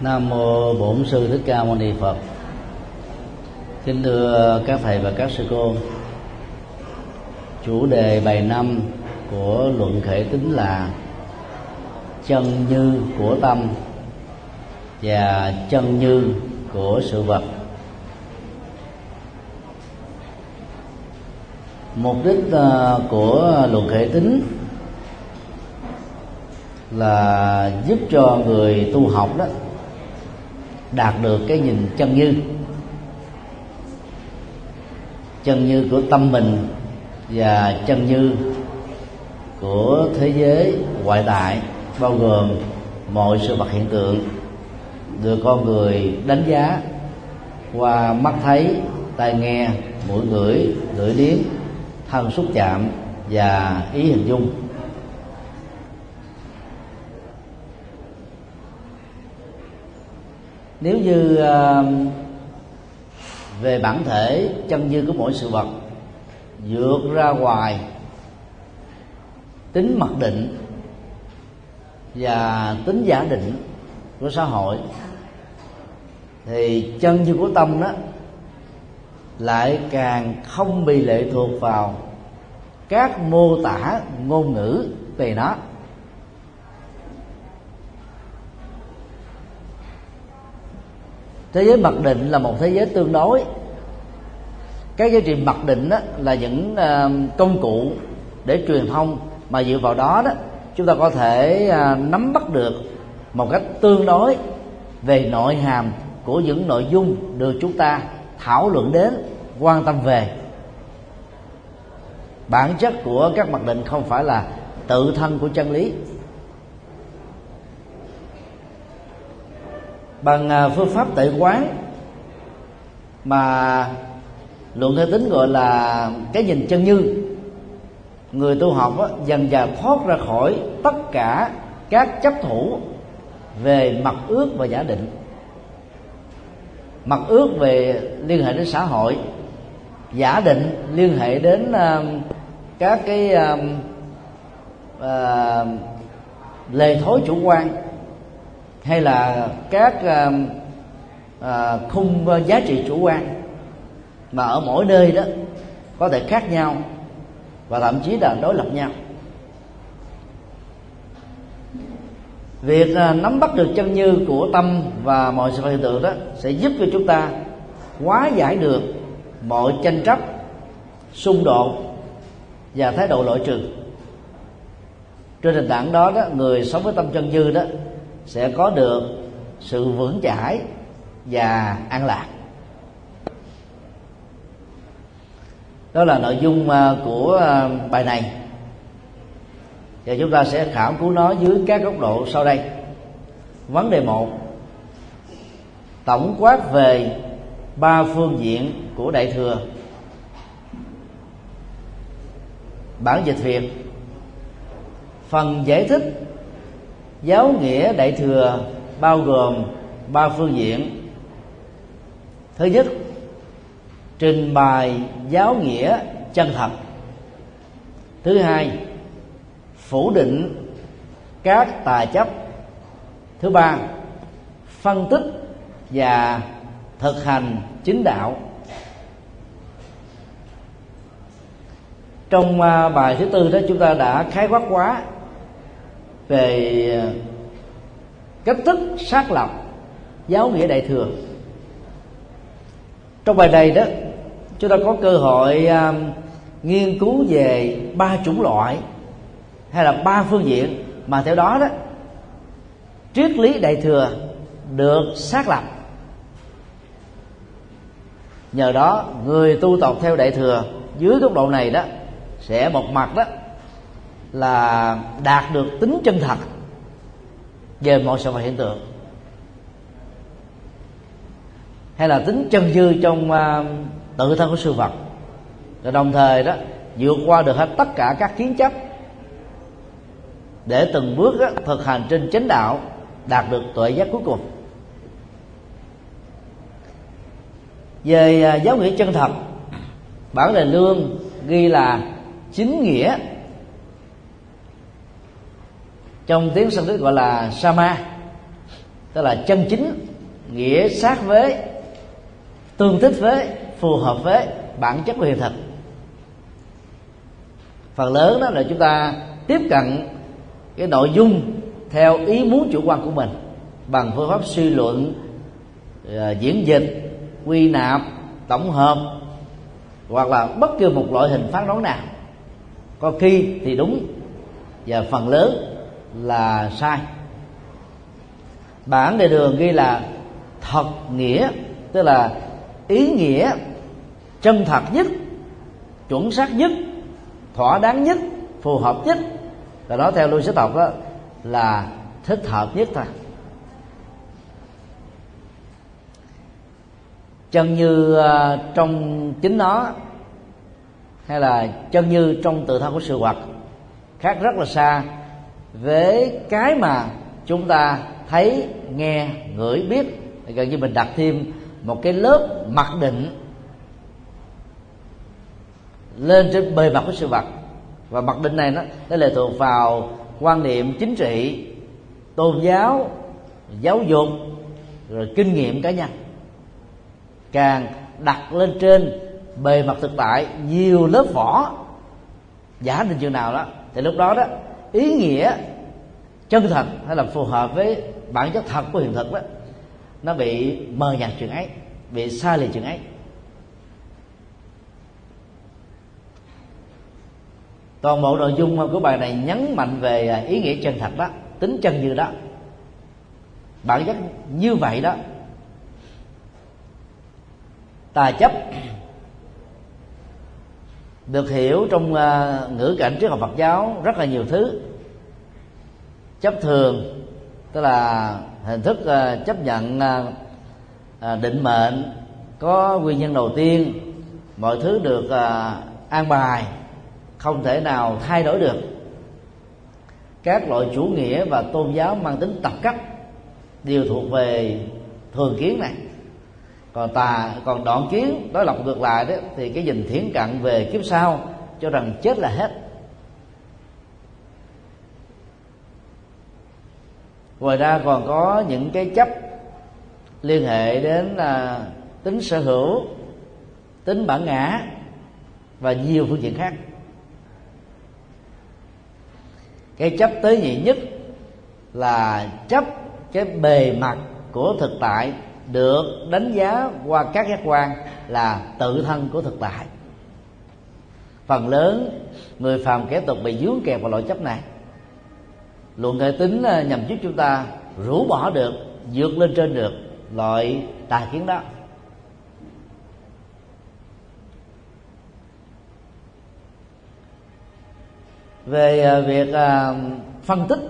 Nam mô Bổn sư Thích Ca Mâu Ni Phật. Kính thưa các thầy và các sư cô. Chủ đề bài năm của luận khể tính là chân như của tâm và chân như của sự vật. Mục đích ờ, của luận khể tính là giúp cho người tu học đó đạt được cái nhìn chân như. Chân như của tâm mình và chân như của thế giới ngoại tại, bao gồm mọi sự vật hiện tượng được con người đánh giá qua mắt thấy, tai nghe, mũi ngửi, lưỡi điếm thân xúc chạm và ý hình dung. Nếu như về bản thể chân như của mỗi sự vật vượt ra ngoài tính mặc định và tính giả định của xã hội, thì chân như của tâm đó lại càng không bị lệ thuộc vào các mô tả ngôn ngữ về nó. Thế giới mặc định là một thế giới tương đối. Các giá trị mặc định đó là những ờ, công cụ để truyền thông. Mà dựa vào đó đó, chúng ta có thể ờ, nắm bắt được một cách tương đối về nội hàm của những nội dung được chúng ta thảo luận đến, quan tâm về. Bản chất của các mặc định không phải là tự thân của chân lý. Bằng à, phương pháp tự quán mà luận thế tính gọi là cái nhìn chân như. Người tu học đó, dần dần thoát ra khỏi tất cả các chấp thủ về mặt ước và giả định. Mặt ước về liên hệ đến xã hội giả định liên hệ đến uh, các cái uh, uh, lề thối chủ quan hay là các à, khung ờ, giá trị chủ quan mà ở mỗi nơi đó có thể khác nhau và thậm chí là đối lập nhau. Việc à, nắm bắt được chân như của tâm và mọi sự hiện tượng đó sẽ giúp cho chúng ta hóa giải được mọi tranh chấp xung đột và thái độ loại trừ. Trên nền tảng đó đó người sống với tâm chân như đó sẽ có được sự vững chãi và an lạc. Đó là nội dung à, của à, bài này. Và chúng ta sẽ khảo cứu nó dưới các góc độ sau đây. Vấn đề một, tổng quát về ba phương diện của đại thừa. Bản dịch việt, phần giải thích giáo nghĩa đại thừa bao gồm ba phương diện. Thứ nhất, trình bày giáo nghĩa chân thật. Thứ hai, phủ định các tà chấp. Thứ ba, phân tích và thực hành chính đạo. Trong à, bài thứ tư đó chúng ta đã khái quát quá về ờ, cách thức xác lập giáo nghĩa đại thừa. Trong bài này đó chúng ta có cơ hội uh, nghiên cứu về ba chủng loại hay là ba phương diện mà theo đó đó triết lý đại thừa được xác lập. Nhờ đó người tu tập theo đại thừa dưới góc độ này đó sẽ một mặt đó là đạt được tính chân thật về mọi sự vật hiện tượng. Hay là tính chân dư trong uh, tự thân của sự vật. Và đồng thời đó vượt qua được hết tất cả các kiến chấp để từng bước đó, thực hành trên chánh đạo đạt được tuệ giác cuối cùng. Về uh, giáo nghĩa chân thật bản đề lương ghi là chính nghĩa trong tiếng sanskrit gọi là sama, tức là chân chính, nghĩa sát với, tương thích với, phù hợp với bản chất của hiện thực. Phần lớn đó là chúng ta tiếp cận cái nội dung theo ý muốn chủ quan của mình bằng phương pháp suy luận ờ, diễn dịch, quy nạp, tổng hợp, hoặc là bất cứ một loại hình phán đoán nào. Có khi thì đúng, và phần lớn là sai. Bản đề đường ghi là thật nghĩa, tức là ý nghĩa chân thật nhất, chuẩn xác nhất, thỏa đáng nhất, phù hợp nhất. Và đó theo logic học đó, là thích hợp nhất thôi. Chân như ờ, trong chính nó, hay là chân như trong tự thân của sự vật, khác rất là xa với cái mà chúng ta thấy, nghe, ngửi, biết gần như mình đặt thêm một cái lớp mặc định lên trên bề mặt của sự vật. Và mặc định này nó nó lệ thuộc vào quan niệm chính trị, tôn giáo giáo dục, rồi kinh nghiệm cá nhân. Càng đặt lên trên bề mặt thực tại nhiều lớp vỏ, giả định chừng nào đó, thì lúc đó đó ý nghĩa chân thật hay là phù hợp với bản chất thật của hiện thực đó, nó bị mờ nhạt chuyện ấy, bị xa lì chuyện ấy. Toàn bộ nội dung của bài này nhấn mạnh về ý nghĩa chân thật đó, tính chân như đó. Bản chất như vậy đó. Tà chấp được hiểu trong uh, ngữ cảnh triết học Phật giáo rất là nhiều thứ. Chấp thường tức là hình thức uh, chấp nhận uh, định mệnh có nguyên nhân đầu tiên mọi thứ được uh, an bài không thể nào thay đổi được. Các loại chủ nghĩa và tôn giáo mang tính tập cấp đều thuộc về thường kiến này còn tà còn đoạn kiến đối lập ngược lại đó, thì cái nhìn thiển cận về kiếp sau cho rằng chết là hết. Ngoài ra còn có những cái chấp liên hệ đến là tính sở hữu, tính bản ngã và nhiều phương diện khác. Cái chấp tế nhị nhất là chấp cái bề mặt của thực tại được đánh giá qua các giác quan là tự thân của thực tại. Phần lớn người phàm kẻ tục bị dướng kẹt vào loại chấp này. Luận hệ tính à, nhằm giúp chúng ta rũ bỏ được, vượt lên trên được loại tà kiến đó. Về à, việc à, phân tích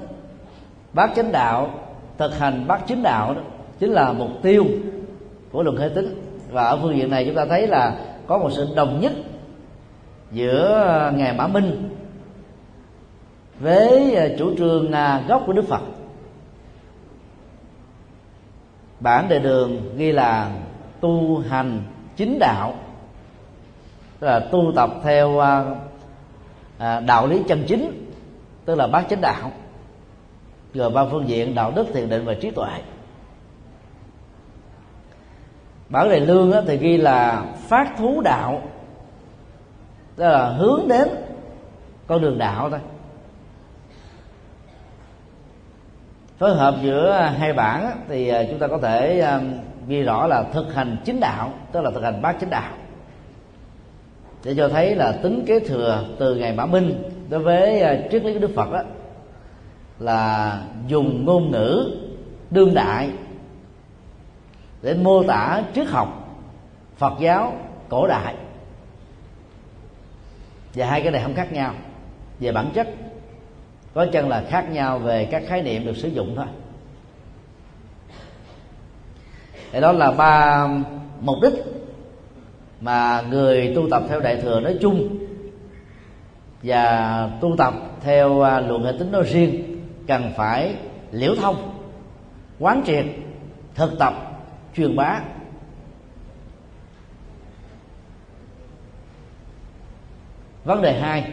bác chánh đạo, thực hành bác chính đạo đó chính là mục tiêu của luận hệ tính. Và ở phương diện này chúng ta thấy là có một sự đồng nhất giữa ờ, ngài mã minh với ờ, chủ trương à, gốc của đức phật. Bản đề đường ghi là tu hành chính đạo, tức là tu tập theo ờ, à, đạo lý chân chính, tức là bát chánh đạo. Gồm ba phương diện đạo đức, thiền định và trí tuệ bản đề lương á, thì ghi là phát thú đạo. Tức là hướng đến con đường đạo thôi. Phối hợp giữa hai bản thì à, chúng ta có thể à, ghi rõ là thực hành chính đạo tức là thực hành bát chính đạo. Để cho thấy là tính kế thừa từ ngày mã minh đối với à, triết lý của đức phật đó là dùng ngôn ngữ đương đại để mô tả triết học phật giáo cổ đại. Và hai cái này không khác nhau. Về bản chất, có chân là khác nhau về các khái niệm được sử dụng thôi. Thì đó là ba mục đích mà người tu tập theo đại thừa nói chung và tu tập theo à, luận hệ tính nói riêng cần phải liễu thông, quán triệt, thực tập truyền bá. Vấn đề hai.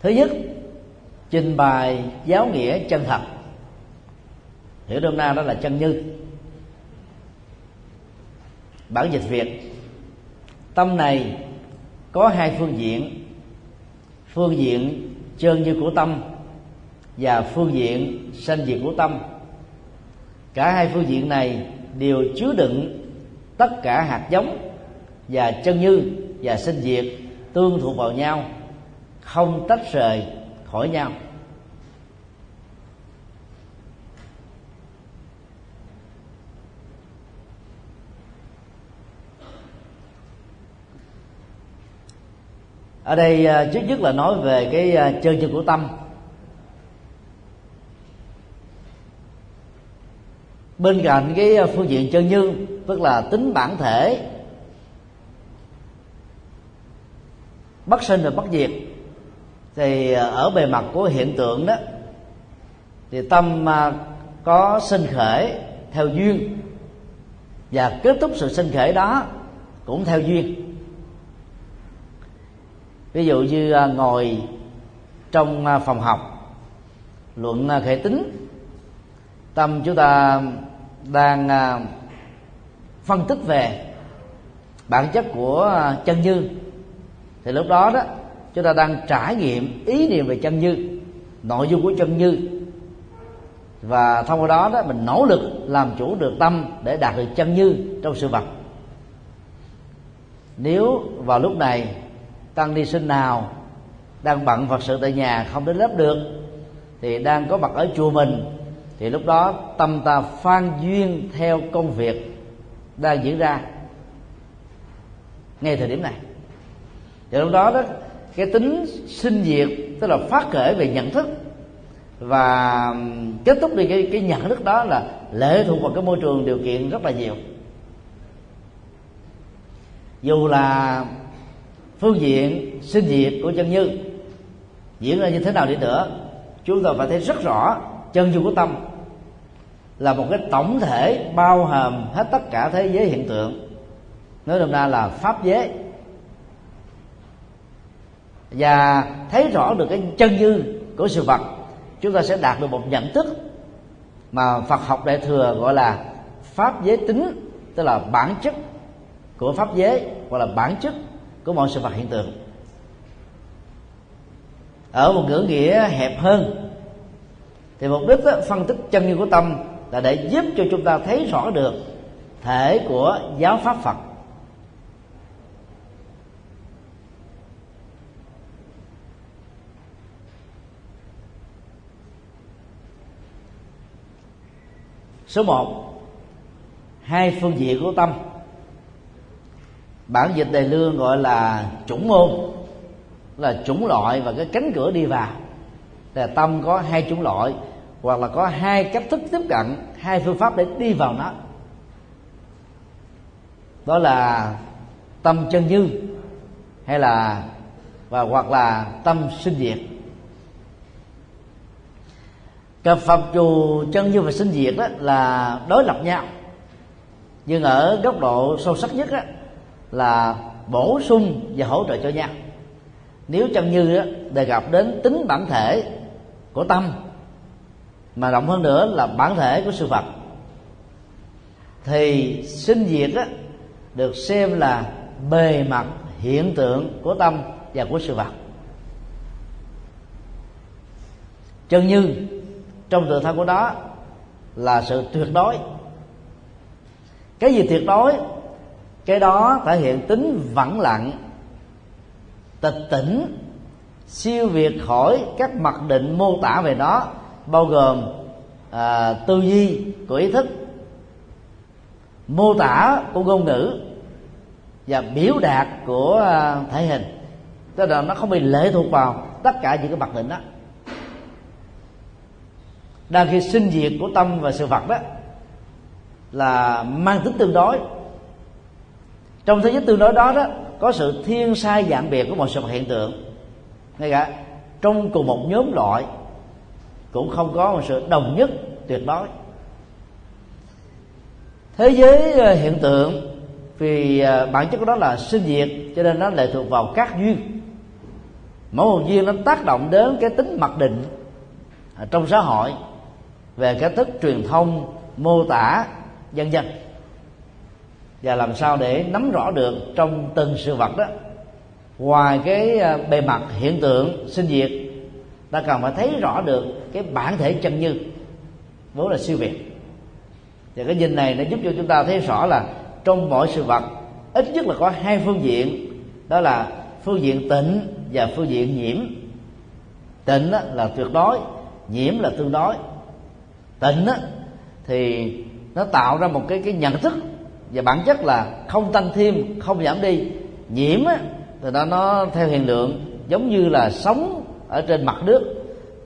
Thứ nhất, trình bày giáo nghĩa chân thật. Hiểu đông na đó là chân như. Bản dịch việt. Tâm này có hai phương diện. Phương diện chân như của tâm và phương diện sanh diệt của tâm cả hai phương diện này đều chứa đựng tất cả hạt giống và chân như và sinh diệt tương thuộc vào nhau, không tách rời khỏi nhau. Ở đây à, trước nhất là nói về cái à, chân chân của tâm. Bên cạnh cái phương diện chân như tức là tính bản thể bất sinh và bất diệt thì ở bề mặt của hiện tượng đó thì tâm có sinh khởi theo duyên và kết thúc sự sinh khởi đó cũng theo duyên. Ví dụ như à, ngồi trong à, phòng học luận à, khởi tính tâm chúng ta đang à, phân tích về bản chất của à, chân như thì lúc đó đó, chúng ta đang trải nghiệm ý niệm về chân như nội dung của chân như và thông qua đó đó, mình nỗ lực làm chủ được tâm để đạt được chân như trong sự vật. Nếu vào lúc này, tăng ni sinh nào đang bận phật sự tại nhà không đến lớp được, thì đang có mặt ở chùa mình thì lúc đó tâm ta phan duyên theo công việc đang diễn ra ngay thời điểm này. Thì lúc đó đó, cái tính sinh diệt, tức là phát khởi về nhận thức và kết thúc đi cái cái nhận thức đó là lệ thuộc vào cái môi trường điều kiện rất là nhiều. Dù là phương diện sinh diệt của chân như diễn ra như thế nào đi nữa, chúng ta phải thấy rất rõ chân như của tâm là một cái tổng thể bao hàm hết tất cả thế giới hiện tượng. Nói đồng ra là pháp giới. Và thấy rõ được cái chân như của sự vật chúng ta sẽ đạt được một nhận thức mà Phật học đại thừa gọi là pháp giới tính tức là bản chất của pháp giới hoặc là bản chất của mọi sự vật hiện tượng. Ở một ngữ nghĩa hẹp hơn thì mục đích đó, phân tích chân như của tâm là để giúp cho chúng ta thấy rõ được thể của giáo pháp Phật. Số một, hai phương diện của tâm. Bản dịch đề lương gọi là chủng môn, là chủng loại và cái cánh cửa đi vào. Là tâm có hai chủng loại hoặc là có hai cách thức tiếp cận hai phương pháp để đi vào nó. Đó là tâm chân như hay là và hoặc là tâm sinh diệt. Cặp phật dù chân như và sinh diệt đó là đối lập nhau. Nhưng ở góc độ sâu sắc nhất đó, là bổ sung và hỗ trợ cho nhau. Nếu chân như đó, đề cập đến tính bản thể của tâm mà rộng hơn nữa là bản thể của sự vật thì sinh diệt á, được xem là bề mặt hiện tượng của tâm và của sự vật chân như trong tự thân của đó là sự tuyệt đối. Cái gì tuyệt đối? Cái đó thể hiện tính vẳng lặng tịch tỉnh siêu việt khỏi các mặc định mô tả về nó bao gồm à, tư duy của ý thức mô tả của ngôn ngữ và biểu đạt của à, thể hình. Tức là nó không bị lệ thuộc vào tất cả những cái mặc định đó. Đang khi sinh diệt của tâm và sự vật đó là mang tính tương đối. Trong thế giới tương đối đó đó có sự thiên sai dạng biệt của một sự vật hiện tượng. Ngay cả trong cùng một nhóm loại cũng không có một sự đồng nhất tuyệt đối. Thế giới ờ, hiện tượng vì ờ, bản chất của nó là sinh diệt, cho nên nó lệ thuộc vào các duyên. Mỗi một duyên nó tác động đến cái tính mặc định ờ, trong xã hội, về cái thức truyền thông, mô tả dân dân và làm sao để nắm rõ được trong từng sự vật đó. Ngoài cái bề mặt hiện tượng sinh diệt ta cần phải thấy rõ được cái bản thể chân như, vốn là siêu việt. Và cái nhìn này nó giúp cho chúng ta thấy rõ là trong mọi sự vật, ít nhất là có hai phương diện, đó là phương diện tịnh và phương diện nhiễm. Tịnh là tuyệt đối, nhiễm là tương đối. Tịnh thì nó tạo ra một cái cái nhận thức và bản chất là không tăng thêm, không giảm đi. Nhiễm thì nó nó theo hiện lượng, giống như là sống ở trên mặt nước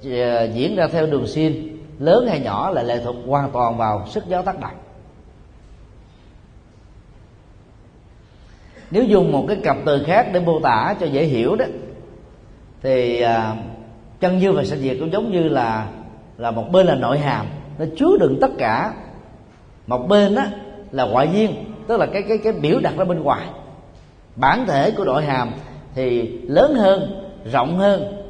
à, diễn ra theo đường xin lớn hay nhỏ là lệ thuộc hoàn toàn vào sức gió tác động. Nếu dùng một cái cặp từ khác để mô tả cho dễ hiểu đó, thì à, chân như và sanh diệt cũng giống như là là một bên là nội hàm, nó chứa đựng tất cả. Một bên á, là ngoại duyên tức là cái cái cái biểu đặt ra bên ngoài. Bản thể của nội hàm thì lớn hơn, rộng hơn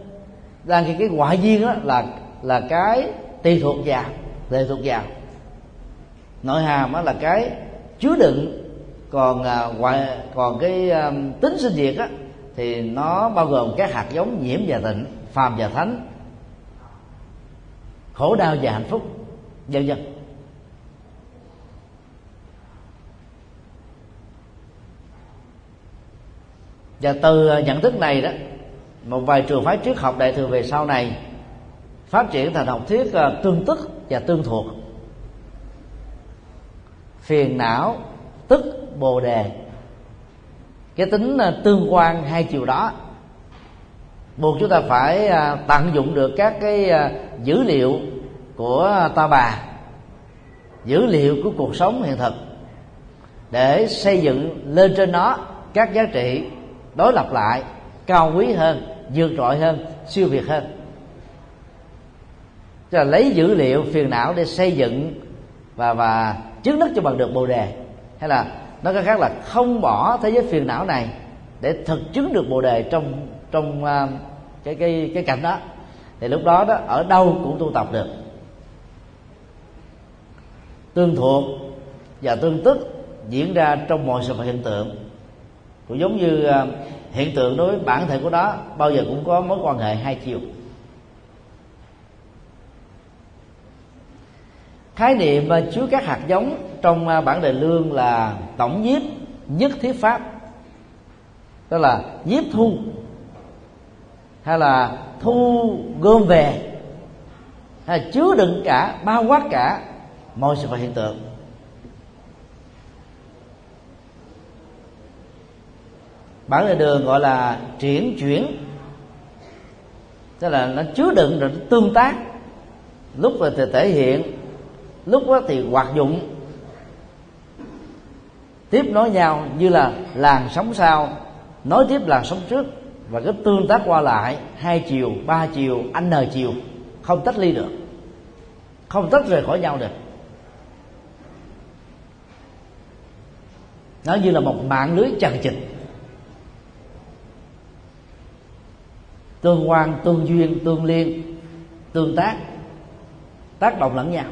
đang khi cái ngoại duyên đó là là cái tùy thuộc vào lệ thuộc vào. Nội hàm đó là cái chứa đựng còn à, ngoại còn cái um, tính sinh diệt á thì nó bao gồm các hạt giống nhiễm và tịnh phàm và thánh khổ đau và hạnh phúc vân vân. Và từ à, nhận thức này đó một vài trường phái triết học đại thừa về sau này phát triển thành học thuyết à, tương tức và tương thuộc. Phiền não, tức, bồ đề. Cái tính à, tương quan hai chiều đó, buộc chúng ta phải à, tận dụng được các cái dữ liệu của ta bà, dữ liệu của cuộc sống hiện thực, để xây dựng lên trên nó các giá trị đối lập lại, cao quý hơn vượt trội hơn siêu việt hơn. Cho là lấy dữ liệu phiền não để xây dựng và và chứng đắc cho bằng được bồ đề. Hay là nói cách khác là không bỏ thế giới phiền não này để thực chứng được bồ đề trong trong uh, cái cái cái cảnh đó. Thì lúc đó đó ở đâu cũng tu tập được. Tương thuộc và tương tức diễn ra trong mọi sự vật hiện tượng. Cũng giống như uh, hiện tượng đối với bản thể của nó bao giờ cũng có mối quan hệ hai chiều. Khái niệm à, chứa các hạt giống trong à, bản đề lương là tổng nhiếp nhất thiết pháp tức là nhiếp thu, hay là thu gom về, hay là chứa đựng cả, bao quát cả mọi sự vật hiện tượng. Bản lề đường gọi là triển chuyển. Tức là nó chứa đựng, rồi nó tương tác. Lúc thì thể hiện, lúc đó thì hoạt dụng. Tiếp nối nhau như là làn sóng sau. Nói tiếp làn sóng trước và cái tương tác qua lại hai chiều, ba chiều n chiều. Không tách ly được. Không tách rời khỏi nhau được. Nó như là một mạng lưới chằng chịt. Tương quan tương duyên, tương liên, tương tác. Tác động lẫn nhau.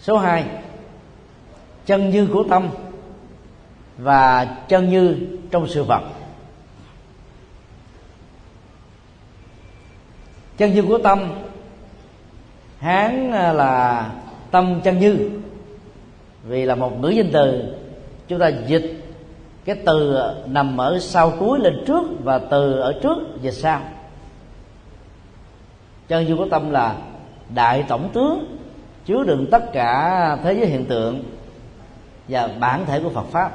Số 2 chân như của tâm và chân như trong sự vật. Chân như của tâm, hán là tâm chân như, vì là một ngữ danh từ chúng ta dịch cái từ nằm ở sau cuối lên trước và từ ở trước dịch sau. Chân dung của tâm là đại tổng tướng chứa đựng tất cả thế giới hiện tượng và bản thể của Phật pháp.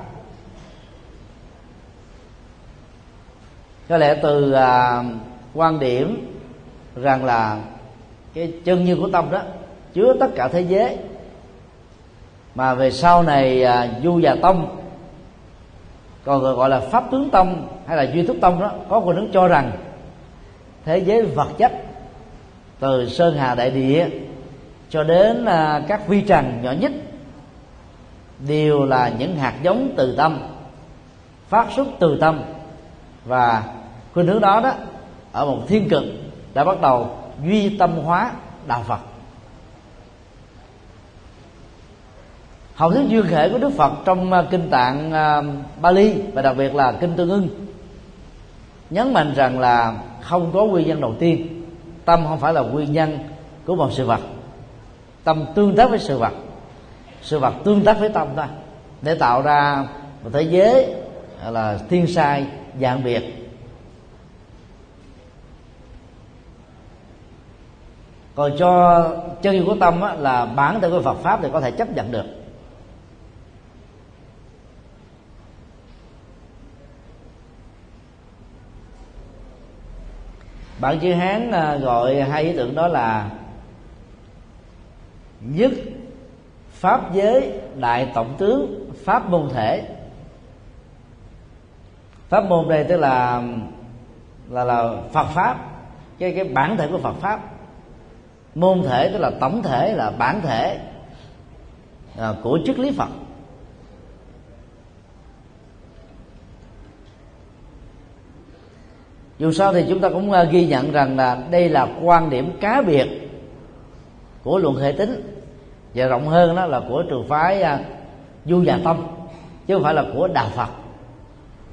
Có lẽ từ à, quan điểm rằng là cái chân như của tâm đó chứa tất cả thế giới mà về sau này à, du và tông còn gọi là pháp tướng tông hay là duy thức tông đó có người đứng cho rằng thế giới vật chất từ sơn hà đại địa cho đến à, các vi trần nhỏ nhất đều là những hạt giống từ tâm phát xuất từ tâm. Và khuynh hướng đó đó ở một thiên cực đã bắt đầu duy tâm hóa đạo phật. Học thuyết duyên khể của đức phật trong à, kinh tạng à, bali và đặc biệt là kinh tương ưng nhấn mạnh rằng là không có nguyên nhân đầu tiên. Tâm không phải là nguyên nhân của một sự vật. Tâm tương tác với sự vật. Sự vật tương tác với tâm ta để tạo ra một thế giới là thiên sai dạng biệt. Còn cho chân yêu của tâm á, là bản thân của Phật pháp thì có thể chấp nhận được. Bản chữ hán à, gọi hai ý tưởng đó là nhất pháp giới đại tổng tướng pháp môn thể. Pháp môn đây tức là là là Phật pháp cái cái bản thể của Phật pháp. Môn thể tức là tổng thể là bản thể à, của triết lý Phật. Dù sao thì chúng ta cũng ờ, ghi nhận rằng là đây là quan điểm cá biệt của luận hệ tính và rộng hơn đó là của trường phái ờ, du già tâm chứ không phải là của đạo phật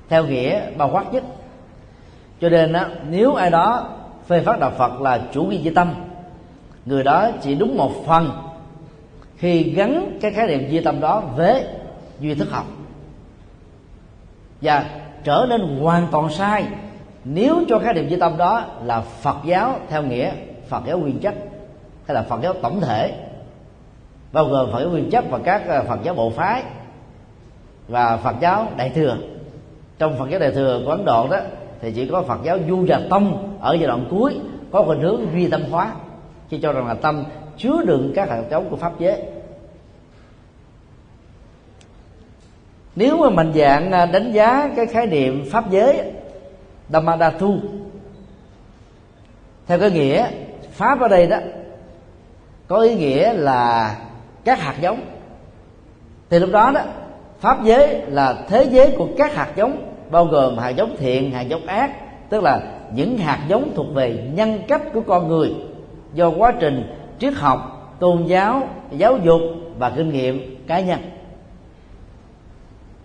theo nghĩa bao quát nhất. Cho nên đó, nếu ai đó phê phát đạo phật là chủ nghĩa di tâm người đó chỉ đúng một phần khi gắn cái khái niệm duy tâm đó với duy thức học và trở nên hoàn toàn sai nếu cho khái niệm duy tâm đó là phật giáo theo nghĩa phật giáo nguyên chất, hay là phật giáo tổng thể, bao gồm phật giáo nguyên chất và các ờ, phật giáo bộ phái và phật giáo đại thừa. Trong phật giáo đại thừa của ấn độ đó, thì chỉ có phật giáo du và tông ở giai đoạn cuối có khuynh hướng duy tâm hóa, chứ cho rằng là tâm chứa đựng các hạt giống của pháp giới. Nếu mà mình dạng ờ, đánh giá cái khái niệm pháp giới Dhammadatu theo cái nghĩa, pháp ở đây đó, có ý nghĩa là các hạt giống. Thì lúc đó đó, pháp giới là thế giới của các hạt giống, bao gồm hạt giống thiện, hạt giống ác, tức là những hạt giống thuộc về nhân cách của con người do quá trình triết học, tôn giáo giáo dục và kinh nghiệm cá nhân.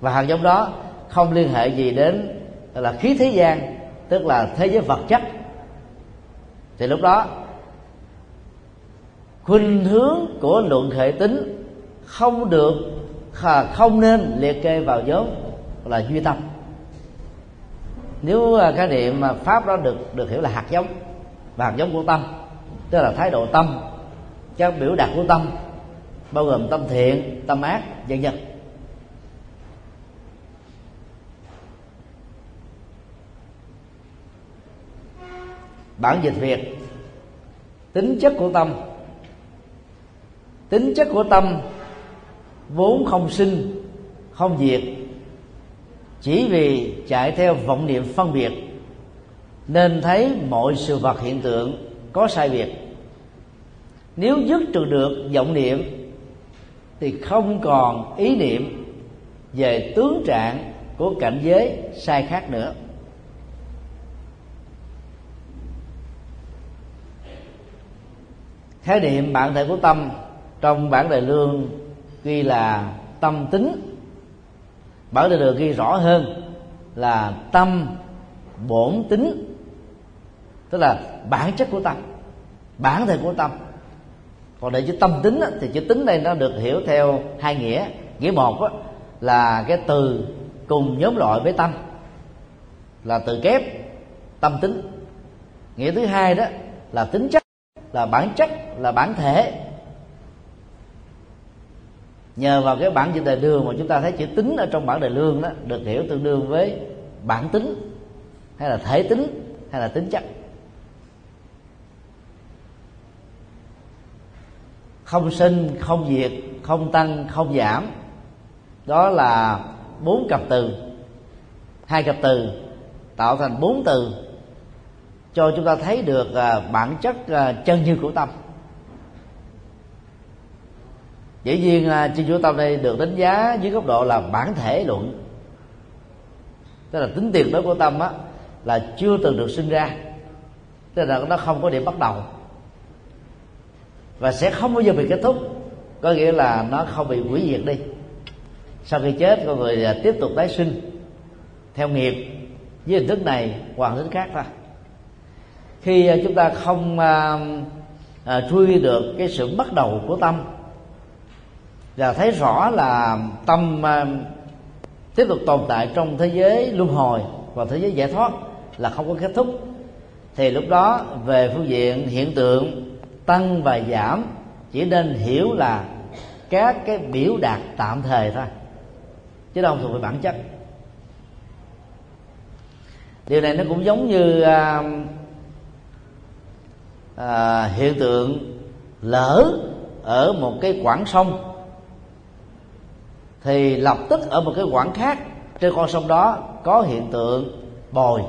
Và hạt giống đó không liên hệ gì đến là khí thế gian, tức là thế giới vật chất. Thì lúc đó, khuynh hướng của luận hệ tính không được không nên liệt kê vào nhóm là duy tâm. Nếu à, cái niệm mà pháp đó được được hiểu là hạt giống, và hạt giống của tâm, tức là thái độ tâm, các biểu đạt của tâm, bao gồm tâm thiện, tâm ác, vân vân. Bản dịch việt. Tính chất của tâm. Tính chất của tâm vốn không sinh, không diệt. Chỉ vì chạy theo vọng niệm phân biệt, nên thấy mọi sự vật hiện tượng có sai biệt. Nếu dứt trừ được vọng niệm, thì không còn ý niệm về tướng trạng của cảnh giới sai khác nữa. Khái niệm bản thể của tâm trong bản đề lương ghi là tâm tính. Bản đề lương ghi rõ hơn là tâm bổn tính, tức là bản chất của tâm, bản thể của tâm. Còn để chữ tâm tính thì chữ tính đây nó được hiểu theo hai nghĩa. Nghĩa một là cái từ cùng nhóm loại với tâm, là từ kép, tâm tính. Nghĩa thứ hai đó là tính chất là bản chất, là bản thể. Nhờ vào cái bản chữ đề đường mà chúng ta thấy chữ tính ở trong bản đề lương đó được hiểu tương đương với bản tính, hay là thể tính, hay là tính chất. Không sinh, không diệt, không tăng, không giảm. Đó là bốn cặp từ. Hai cặp từ tạo thành bốn từ cho chúng ta thấy được à, bản chất à, chân như của tâm. Dĩ nhiên à, chân như tâm đây được đánh giá dưới góc độ là bản thể luận. Tức là tính tiền đối của tâm á, là chưa từng được sinh ra. Tức là nó không có điểm bắt đầu. Và sẽ không bao giờ bị kết thúc. Có nghĩa là nó không bị hủy diệt đi. Sau khi chết, con người tiếp tục tái sinh theo nghiệp với hình thức này hoặc hình thức khác thôi khi à, chúng ta không à, à, truy được cái sự bắt đầu của tâm và thấy rõ là tâm à, tiếp tục tồn tại trong thế giới luân hồi và thế giới giải thoát là không có kết thúc. Thì lúc đó về phương diện hiện tượng tăng và giảm chỉ nên hiểu là các cái biểu đạt tạm thời thôi chứ đâu thuộc về bản chất. Điều này nó cũng giống như à, à, hiện tượng lỡ ở một cái quãng sông thì lập tức ở một cái quãng khác. Trên con sông đó có hiện tượng bồi.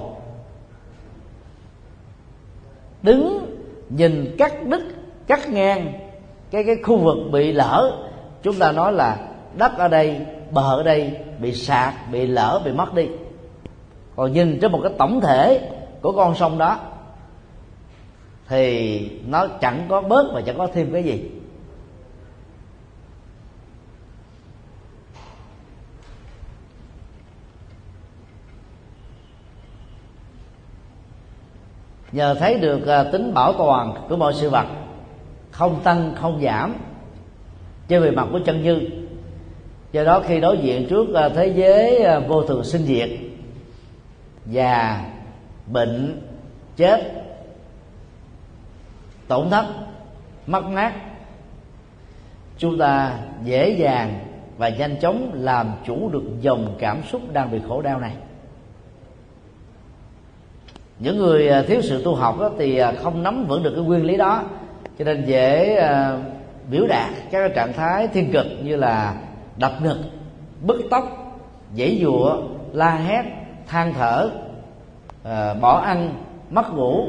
Đứng nhìn cắt đứt cắt ngang cái cái khu vực bị lỡ. Chúng ta nói là đất ở đây bờ ở đây bị sạt bị lỡ bị mất đi. Còn nhìn trên một cái tổng thể của con sông đó thì nó chẳng có bớt và chẳng có thêm cái gì. Nhờ thấy được à, tính bảo toàn của mọi sự vật, không tăng, không giảm trên bề mặt của chân như. Do đó khi đối diện trước à, thế giới à, vô thường sinh diệt già bệnh chết tổn thất, mất mát. Chúng ta dễ dàng và nhanh chóng làm chủ được dòng cảm xúc đang bị khổ đau này. Những người à, thiếu sự tu học đó thì à, không nắm vững được cái nguyên lý đó, cho nên dễ à, biểu đạt các trạng thái thiên cực như là đập ngực, bứt tóc, dãy dụa la hét, than thở bỏ ăn, mất ngủ,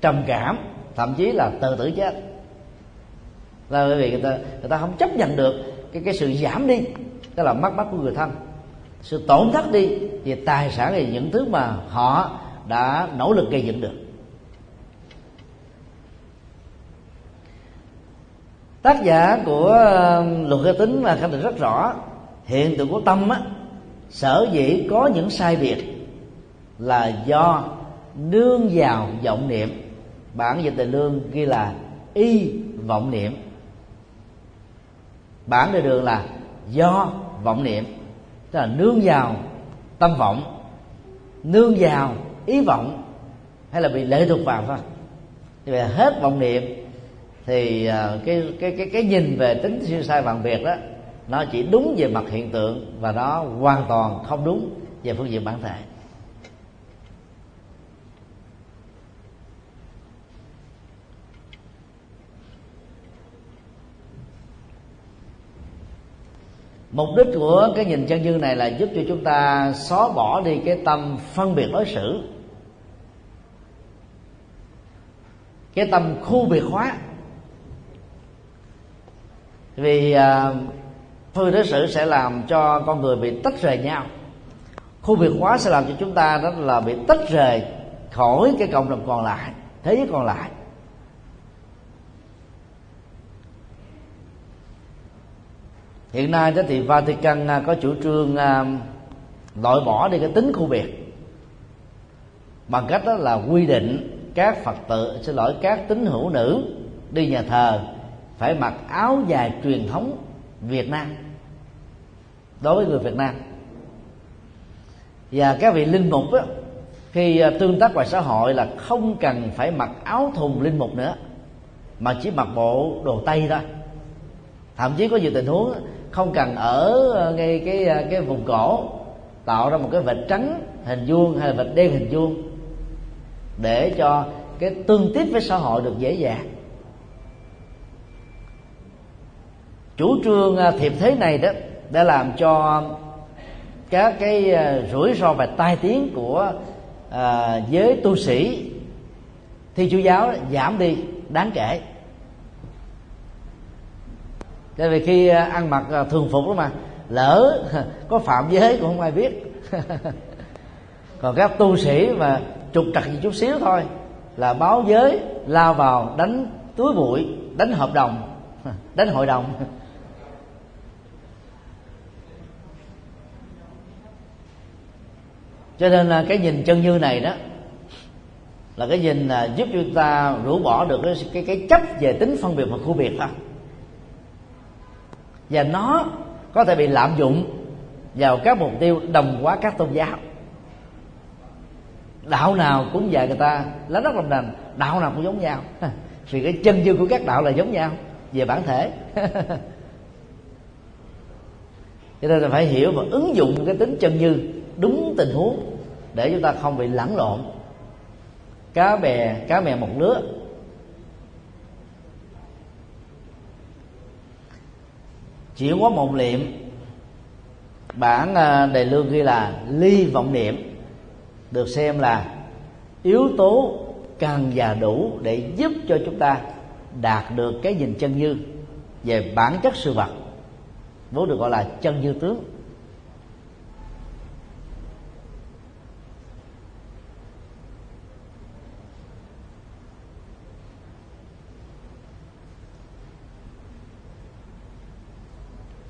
trầm cảm thậm chí là tự tử chết. Là bởi vì người ta người ta không chấp nhận được cái cái sự giảm đi, tức là mất mát của người thân. Sự tổn thất đi về tài sản thì những thứ mà họ đã nỗ lực gây dựng được. Tác giả của um, luật cơ tính là khẳng định rất rõ, hiện tượng của tâm á, sở dĩ có những sai biệt là do nương vào vọng niệm bản dịch đề lương ghi là y vọng niệm. Bản đề đường là do vọng niệm, tức là nương vào tâm vọng, nương vào ý vọng, hay là bị lệ thuộc vào thôi. Như vậy hết vọng niệm thì à, cái cái cái cái nhìn về tính siêu sai vạn việt đó, nó chỉ đúng về mặt hiện tượng và nó hoàn toàn không đúng về phương diện bản thể. Mục đích của cái nhìn chân như này là giúp cho chúng ta xóa bỏ đi cái tâm phân biệt đối xử. Cái tâm khu biệt hóa. Vì à, phương đối xử sẽ làm cho con người bị tách rời nhau. Khu biệt hóa sẽ làm cho chúng ta đó là bị tách rời khỏi cái cộng đồng còn lại thế giới còn lại. Hiện nay đó thì Vatican à, có chủ trương à, loại bỏ đi cái tính khu biệt bằng cách đó là quy định các phật tử xin lỗi các tín hữu nữ đi nhà thờ phải mặc áo dài truyền thống Việt Nam đối với người Việt Nam. Và các vị linh mục đó, khi à, tương tác ngoài xã hội là không cần phải mặc áo thùng linh mục nữa mà chỉ mặc bộ đồ tây thôi. Thậm chí có nhiều tình huống không cần ở ờ, ngay cái ờ, cái, vùng cổ tạo ra một cái vệt trắng hình vuông hay là vệt đen hình vuông để cho cái tương tiếp với xã hội được dễ dàng. Chủ trương ờ, thiệp thế này đó đã làm cho các cái rủi ro và tai tiếng của à, giới tu sĩ thi chúa giáo giảm đi đáng kể tại vì khi à, ăn mặc à, thường phục đó mà lỡ có phạm giới cũng không ai biết. Còn các tu sĩ mà trục trặc gì chút xíu thôi là báo giới lao vào đánh túi bụi đánh hợp đồng đánh hội đồng. Cho nên là cái nhìn chân như này đó là cái nhìn là giúp chúng ta rũ bỏ được cái cái, cái chấp về tính phân biệt và khu biệt thôi và nó có thể bị lạm dụng vào các mục tiêu đồng hóa các tôn giáo. Đạo nào cũng dạy người ta lá đất lòng đành đạo nào cũng giống nhau. Vì cái chân như của các đạo là giống nhau về bản thể. Cho nên là phải hiểu và ứng dụng cái tính chân như đúng tình huống để chúng ta không bị lẫn lộn. Cá bè, cá mè một lứa chuyển hóa một niệm. Bản ờ, đề lương ghi là ly vọng niệm. Được xem là yếu tố cần và đủ để giúp cho chúng ta đạt được cái nhìn chân như về bản chất sự vật. Vốn được gọi là chân như tướng.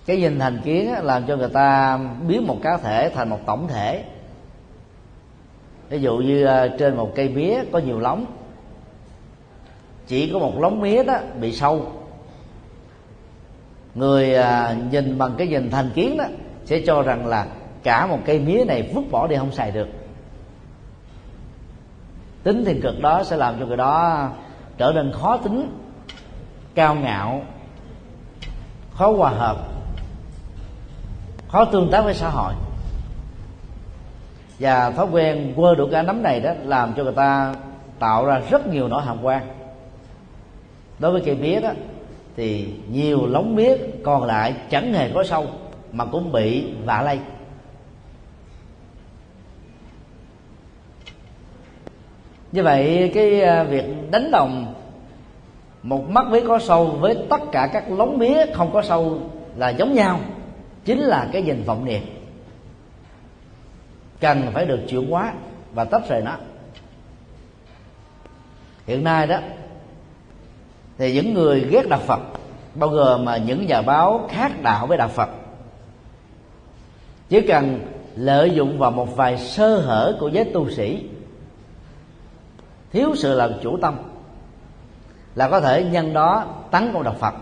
Cái nhìn thành kiến làm cho người ta biến một cá thể thành một tổng thể. Ví dụ như à, trên một cây mía có nhiều lóng, chỉ có một lóng mía đó bị sâu. Người à, nhìn bằng cái nhìn thành kiến đó sẽ cho rằng là cả một cây mía này vứt bỏ đi không xài được. Tính thiền cực đó sẽ làm cho người đó trở nên khó tính, cao ngạo, khó hòa hợp khó tương tác với xã hội. Và thói quen quơ đủ cả nắm này đó làm cho người ta tạo ra rất nhiều nỗi hàm quan. Đối với cây mía đó, thì nhiều lóng mía còn lại chẳng hề có sâu mà cũng bị vạ lây. Như vậy cái à, việc đánh đồng một mắt mía có sâu với tất cả các lóng mía không có sâu là giống nhau chính là cái nhìn vọng niệm. Cần phải được chuyển hóa và tách rời nó. Hiện nay đó, thì những người ghét đạo phật, bao gồm mà những nhà báo khác đạo với đạo phật, chỉ cần lợi dụng vào một vài sơ hở của giới tu sĩ, thiếu sự làm chủ tâm, là có thể nhân đó tấn công đạo phật.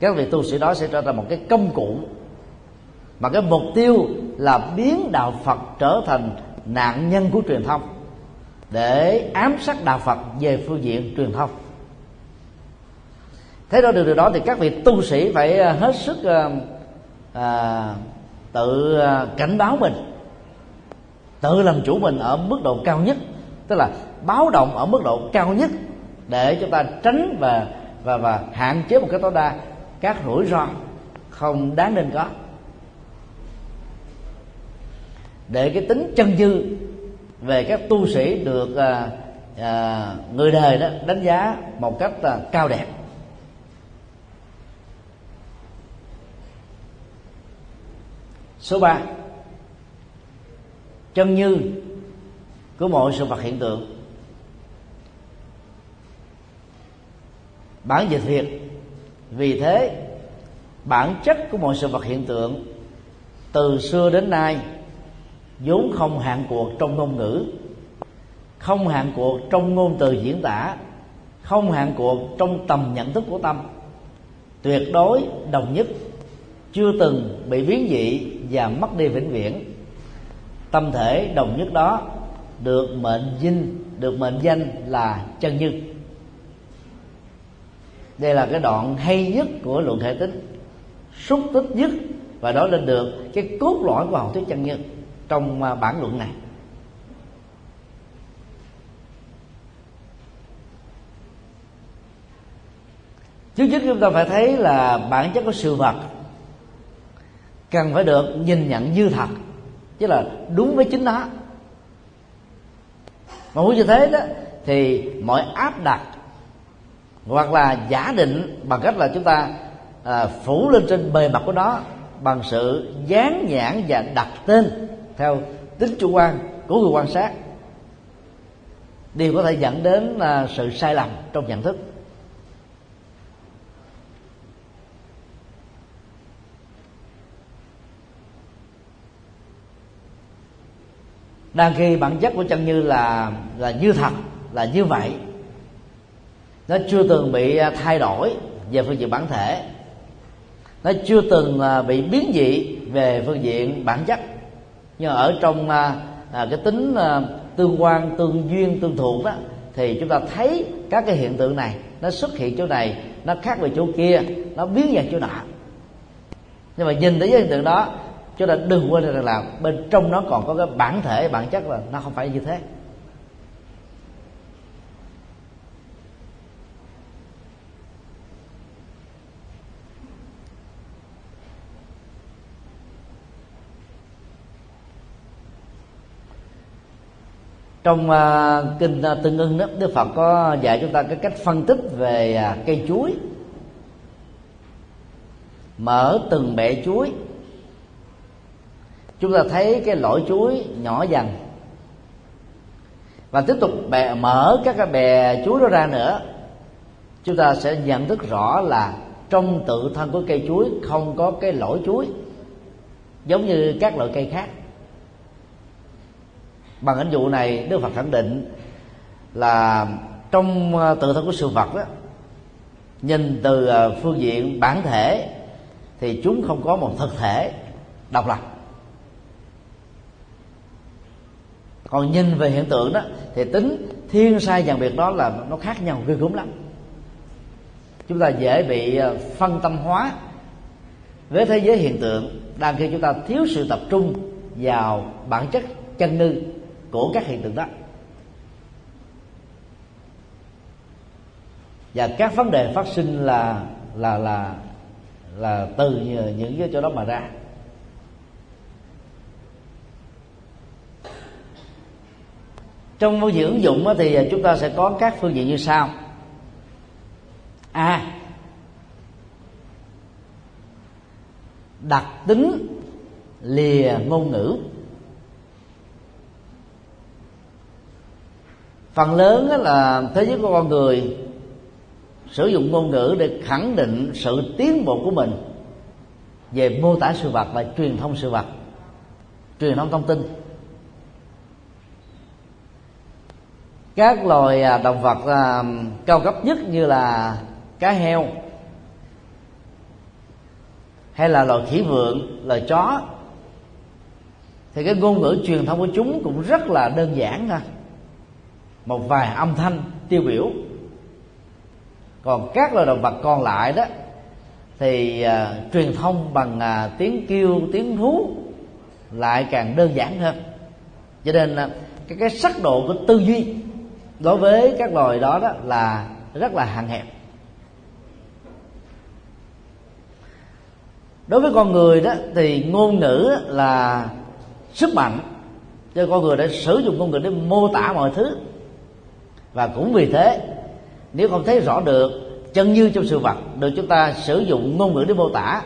Các vị tu sĩ đó sẽ trở thành một cái công cụ mà cái mục tiêu là biến đạo phật trở thành nạn nhân của truyền thông. Để ám sát đạo phật về phương diện truyền thông. Thế đó được điều đó thì các vị tu sĩ phải à, hết sức à, à, tự à, cảnh báo mình. Tự làm chủ mình ở mức độ cao nhất. Tức là báo động ở mức độ cao nhất để chúng ta tránh và và và hạn chế một cái tối đa các rủi ro không đáng nên có để cái tính chân dư về các tu sĩ được à, à, người đời đó đánh giá một cách à, cao đẹp. Số 3 chân như của mọi sự vật hiện tượng. Bản dịch việt vì thế bản chất của mọi sự vật hiện tượng từ xưa đến nay vốn không hạn cuộc trong ngôn ngữ, không hạn cuộc trong ngôn từ diễn tả, không hạn cuộc trong tầm nhận thức của tâm. Tuyệt đối đồng nhất, chưa từng bị biến dị và mất đi vĩnh viễn. Tâm thể đồng nhất đó được mệnh danh được mệnh danh là chân như đây là cái đoạn hay nhất của luận thể tính, xúc tích nhất và đó lên được cái cốt lõi của học thuyết chân như trong à, bản luận này. Trước nhất chúng ta phải thấy là bản chất của sự vật cần phải được nhìn nhận như thật chứ là đúng với chính nó. Mà muốn như thế đó thì mọi áp đặt hoặc là giả định bằng cách là chúng ta à, phủ lên trên bề mặt của nó bằng sự dán nhãn và đặt tên theo tính chủ quan của người quan sát đều có thể dẫn đến là sự sai lầm trong nhận thức. Đang khi bản chất của chân như là là như thật, là như vậy, nó chưa từng bị à, thay đổi về phương diện bản thể. Nó chưa từng à, bị biến dị về phương diện bản chất nhưng ở trong à, à, cái tính à, tương quan tương duyên tương thuộc đó thì chúng ta thấy các cái hiện tượng này nó xuất hiện chỗ này nó khác về chỗ kia nó biến dạng chỗ nọ. Nhưng mà nhìn thấy hiện tượng đó chúng ta đừng quên rằng là bên trong nó còn có cái bản thể bản chất là nó không phải như thế. Trong uh, kinh uh, tương ưng đó đức phật có dạy chúng ta cái cách phân tích về uh, cây chuối. Mở từng bẹ chuối. Chúng ta thấy cái lõi chuối nhỏ dần. Và tiếp tục bè, mở các cái bè chuối đó ra nữa. Chúng ta sẽ nhận thức rõ là trong tự thân của cây chuối không có cái lỗ chuối giống như các loại cây khác bằng ảnh dụ này, đức phật khẳng định là trong ờ, tự thân của sự vật đó nhìn từ ờ, phương diện bản thể thì chúng không có một thực thể độc lập. Còn nhìn về hiện tượng đó thì tính thiên sai dạng biệt đó là nó khác nhau ghê gớm lắm. Chúng ta dễ bị ờ, phân tâm hóa với thế giới hiện tượng đang khi chúng ta thiếu sự tập trung vào bản chất chân ngư của các hiện tượng đó. Và các vấn đề phát sinh là là là là từ những cái chỗ đó mà ra. Trong phương diện ứng dụng thì chúng ta sẽ có các phương diện như sau. A. Đặc tính lìa ngôn ngữ. Phần lớn là thế giới của con người sử dụng ngôn ngữ để khẳng định sự tiến bộ của mình về mô tả sự vật và truyền thông sự vật, truyền thông thông tin. Các loài à, động vật à, cao cấp nhất như là cá heo hay là loài khỉ vượn loài chó, thì cái ngôn ngữ truyền thông của chúng cũng rất là đơn giản thôi một vài âm thanh tiêu biểu. Còn các loài động vật còn lại đó thì uh, truyền thông bằng uh, tiếng kêu tiếng hú lại càng đơn giản hơn. Cho nên uh, cái cái sắc độ của tư duy đối với các loài đó đó là rất là hạn hẹp. Đối với con người đó thì ngôn ngữ là sức mạnh cho con người đã sử dụng ngôn ngữ để mô tả mọi thứ và cũng vì thế nếu không thấy rõ được chân như trong sự vật được chúng ta sử dụng ngôn ngữ để mô tả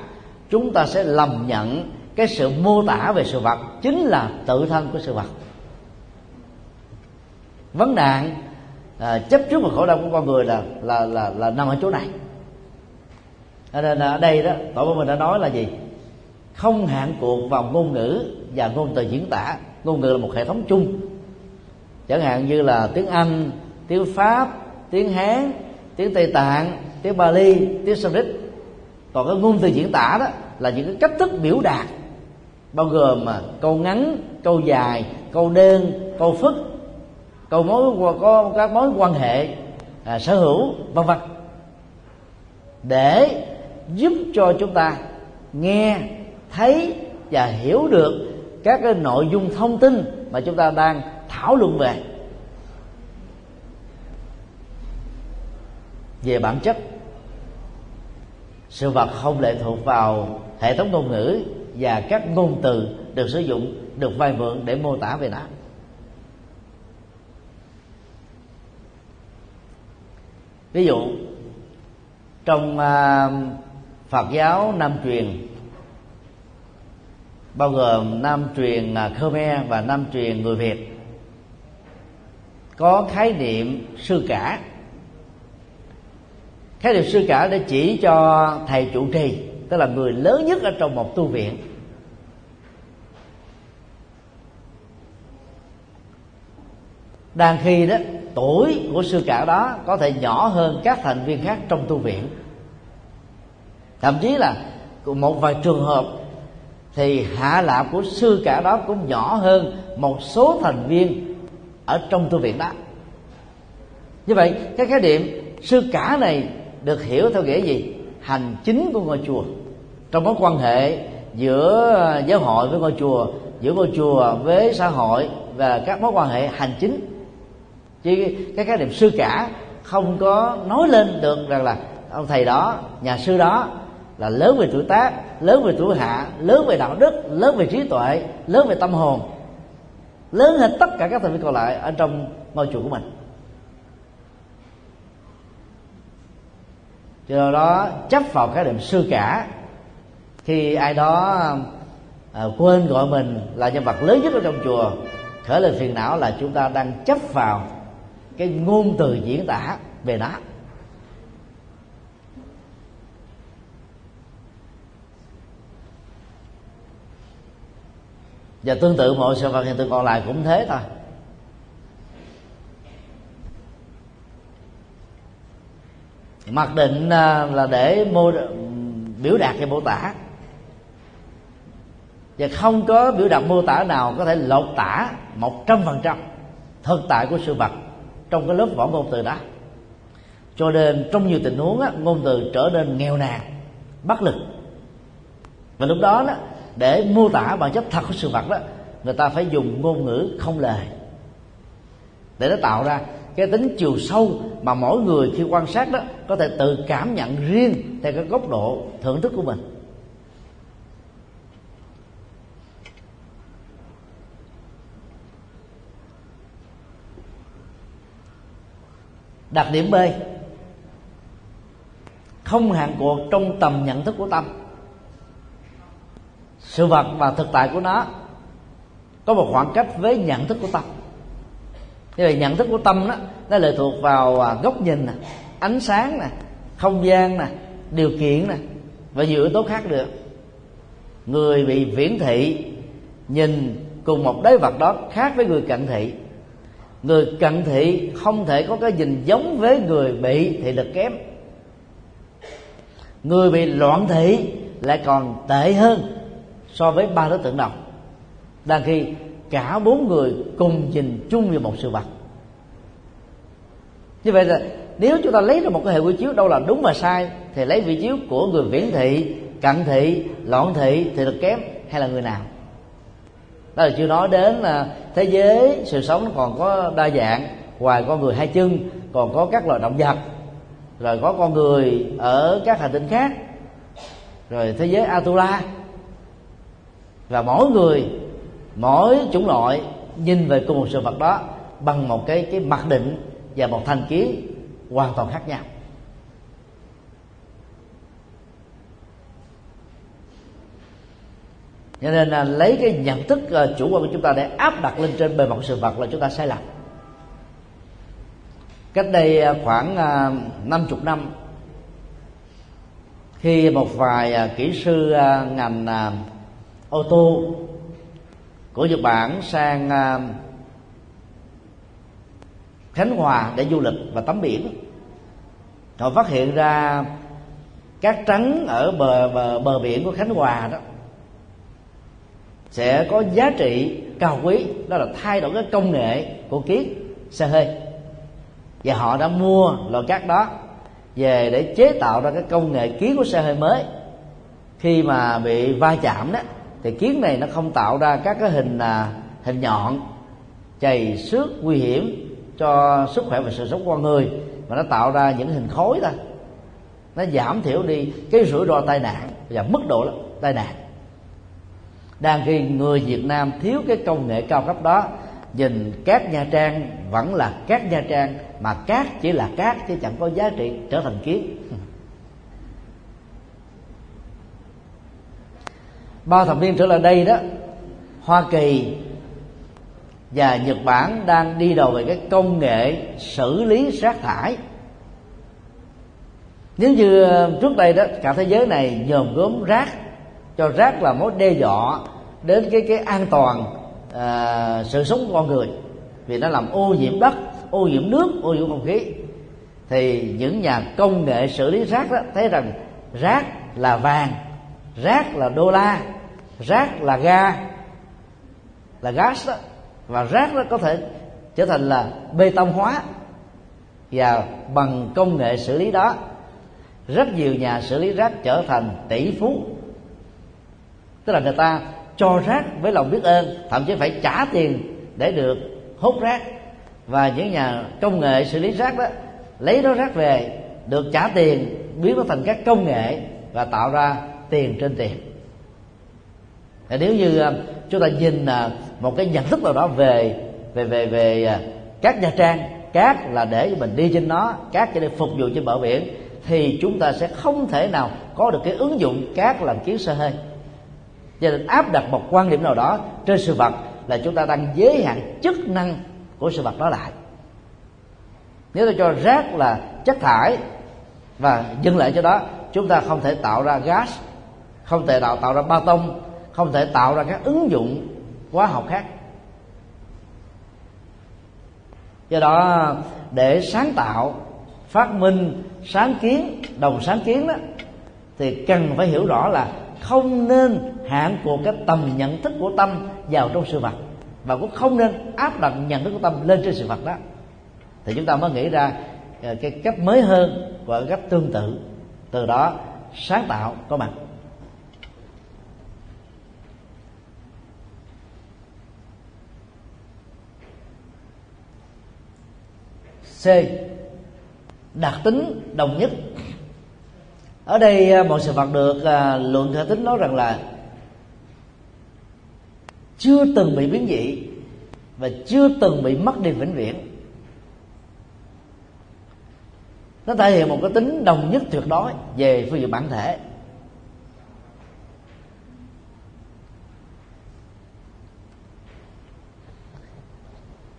chúng ta sẽ lầm nhận cái sự mô tả về sự vật chính là tự thân của sự vật. Vấn nạn à, chấp trước và khổ đau của con người là là là là nằm ở chỗ này. Cho nên ở đây đó tổ của mình đã nói là gì? Không hạn cuộc vào ngôn ngữ và ngôn từ diễn tả. Ngôn ngữ là một hệ thống chung. Chẳng hạn như là tiếng anh tiếng pháp tiếng hán tiếng tây tạng tiếng bali tiếng sanskrit. Còn cái ngôn từ diễn tả đó là những cái cách thức biểu đạt bao gồm mà câu ngắn câu dài câu đơn câu phức câu mối có các mối quan hệ à, sở hữu vân vân. Để giúp cho chúng ta nghe thấy và hiểu được các cái nội dung thông tin mà chúng ta đang thảo luận về. Về bản chất. Sự vật không lệ thuộc vào hệ thống ngôn ngữ và các ngôn từ được sử dụng, được vay mượn để mô tả về nó. Ví dụ, trong à, phật giáo nam truyền, bao gồm nam truyền à, Khmer và nam truyền người Việt, có khái niệm sư cả khái niệm sư cả để chỉ cho thầy trụ trì, tức là người lớn nhất ở trong một tu viện. Đang khi đó, tuổi của sư cả đó có thể nhỏ hơn các thành viên khác trong tu viện. Thậm chí là một vài trường hợp thì hạ lạp của sư cả đó cũng nhỏ hơn một số thành viên ở trong tu viện đó. Như vậy, cái khái niệm sư cả này được hiểu theo nghĩa gì? Hành chính của ngôi chùa. Trong mối quan hệ giữa ờ, giáo hội với ngôi chùa, giữa ngôi chùa với xã hội và các mối quan hệ hành chính. Chứ cái khái niệm sư cả không có nói lên được rằng là ông thầy đó, nhà sư đó là lớn về tuổi tác, lớn về tuổi hạ, lớn về đạo đức, lớn về trí tuệ, lớn về tâm hồn, lớn hơn tất cả các thành viên còn lại ở trong ngôi chùa của mình. Do đó chấp vào cái niệm sư cả. Khi ai đó à, quên gọi mình là nhân vật lớn nhất ở trong chùa khởi lên phiền não là chúng ta đang chấp vào cái ngôn từ diễn tả về nó. Và tương tự mọi sự vật hiện tượng còn lại cũng thế thôi. Mặc định à, là để mô biểu đạt hay mô tả. Và không có biểu đạt mô tả nào có thể lột tả một trăm phần trăm thực tại của sự vật trong cái lớp vỏ ngôn từ đó. Cho nên trong nhiều tình huống á, ngôn từ trở nên nghèo nàn bất lực. Và lúc đó đó để mô tả bản chất thật của sự vật đó người ta phải dùng ngôn ngữ không lời. Để nó tạo ra cái tính chiều sâu mà mỗi người khi quan sát đó, có thể tự cảm nhận riêng theo cái góc độ thưởng thức của mình. Đặc điểm b. Không hạn cuộc trong tầm nhận thức của tâm. Sự vật và thực tại của nó có một khoảng cách với nhận thức của tâm như vậy nhận thức của tâm đó, nó lệ thuộc vào à, góc nhìn nè, ánh sáng nè, không gian nè, điều kiện nè, và nhiều yếu tố khác được người bị viễn thị nhìn cùng một đế vật đó khác với người cận thị. Người cận thị không thể có cái nhìn giống với người bị thị lực kém. Người bị loạn thị lại còn tệ hơn so với ba đối tượng đầu. Đang khi cả bốn người cùng nhìn chung về một sự vật. Như vậy là nếu chúng ta lấy ra một cái hệ quy chiếu đâu là đúng và sai, thì lấy vị chiếu của người viễn thị, cận thị, loạn thị thì được kém hay là người nào? Đó là chưa nói đến là thế giới sự sống còn có đa dạng, ngoài con người hai chân, còn có các loài động vật, rồi có con người ở các hành tinh khác, rồi thế giới Atula. Và mỗi người mỗi chủng loại nhìn về cùng một sự vật đó bằng một cái cái mặc định và một thành kiến hoàn toàn khác nhau. Cho nên là lấy cái nhận thức ờ, chủ quan của chúng ta để áp đặt lên trên bề mặt sự vật là chúng ta sai lầm. Cách đây ờ, khoảng ờ, năm uh, chục năm khi một vài kỹ sư ngành ô tô của Nhật Bản sang à, Khánh Hòa để du lịch và tắm biển. Họ phát hiện ra cát trắng ở bờ bờ bờ biển của Khánh Hòa đó sẽ có giá trị cao quý. Đó là thay đổi cái công nghệ của kiết xe hơi. Và họ đã mua loại cát đó về để chế tạo ra cái công nghệ kiến của xe hơi mới. Khi mà bị va chạm đó thì kiến này nó không tạo ra các cái hình à, hình nhọn chày xước nguy hiểm cho sức khỏe và sự sống của con người mà nó tạo ra những hình khối thôi. Nó giảm thiểu đi cái rủi ro tai nạn và mức độ tai nạn. Đang khi người Việt Nam thiếu cái công nghệ cao cấp đó nhìn cát Nha Trang vẫn là cát Nha Trang mà cát chỉ là cát chứ chẳng có giá trị trở thành kiến. Ba bao thập niên trở lại đây đó hoa kỳ và nhật bản đang đi đầu về cái công nghệ xử lý rác thải. Nếu như ờ, trước đây đó cả thế giới này nhòm gốm rác cho rác là mối đe dọa đến cái cái an toàn à, sự sống của con người vì nó làm ô nhiễm đất ô nhiễm nước ô nhiễm không khí. Thì những nhà công nghệ xử lý rác đó thấy rằng rác là vàng rác là đô la rác là ga, là gas đó. Và rác đó có thể trở thành là bê tông hóa và bằng công nghệ xử lý đó, rất nhiều nhà xử lý rác trở thành tỷ phú. Tức là người ta cho rác với lòng biết ơn, thậm chí phải trả tiền để được hút rác. Và những nhà công nghệ xử lý rác đó, lấy đó rác về, được trả tiền, biến nó thành các công nghệ và tạo ra tiền trên tiền và nếu như ờ, chúng ta nhìn ờ, một cái nhận thức nào đó về về về về ờ, các nha trang cát là để mình đi trên nó cát cho để phục vụ trên bờ biển, thì chúng ta sẽ không thể nào có được cái ứng dụng cát làm kiến sơ hơi cho nên áp đặt một quan điểm nào đó trên sự vật là chúng ta đang giới hạn chức năng của sự vật đó lại. Nếu ta cho rác là chất thải và dừng lại cho đó, chúng ta không thể tạo ra gas, không thể tạo tạo ra ba tông không thể tạo ra các ứng dụng hóa học khác. Do đó, để sáng tạo, phát minh, sáng kiến, đồng sáng kiến đó, thì cần phải hiểu rõ là không nên hạn cuộc cái tầm nhận thức của tâm vào trong sự vật, và cũng không nên áp đặt nhận thức của tâm lên trên sự vật đó. Thì chúng ta mới nghĩ ra ờ, cái cách mới hơn và cách tương tự. Từ đó, sáng tạo có mặt. C. Đặc tính đồng nhất. Ở đây à, một sự vật được à, luận thể tính nói rằng là chưa từng bị biến dị và chưa từng bị mất đi vĩnh viễn. Nó thể hiện một cái tính đồng nhất tuyệt đối về phương diện bản thể.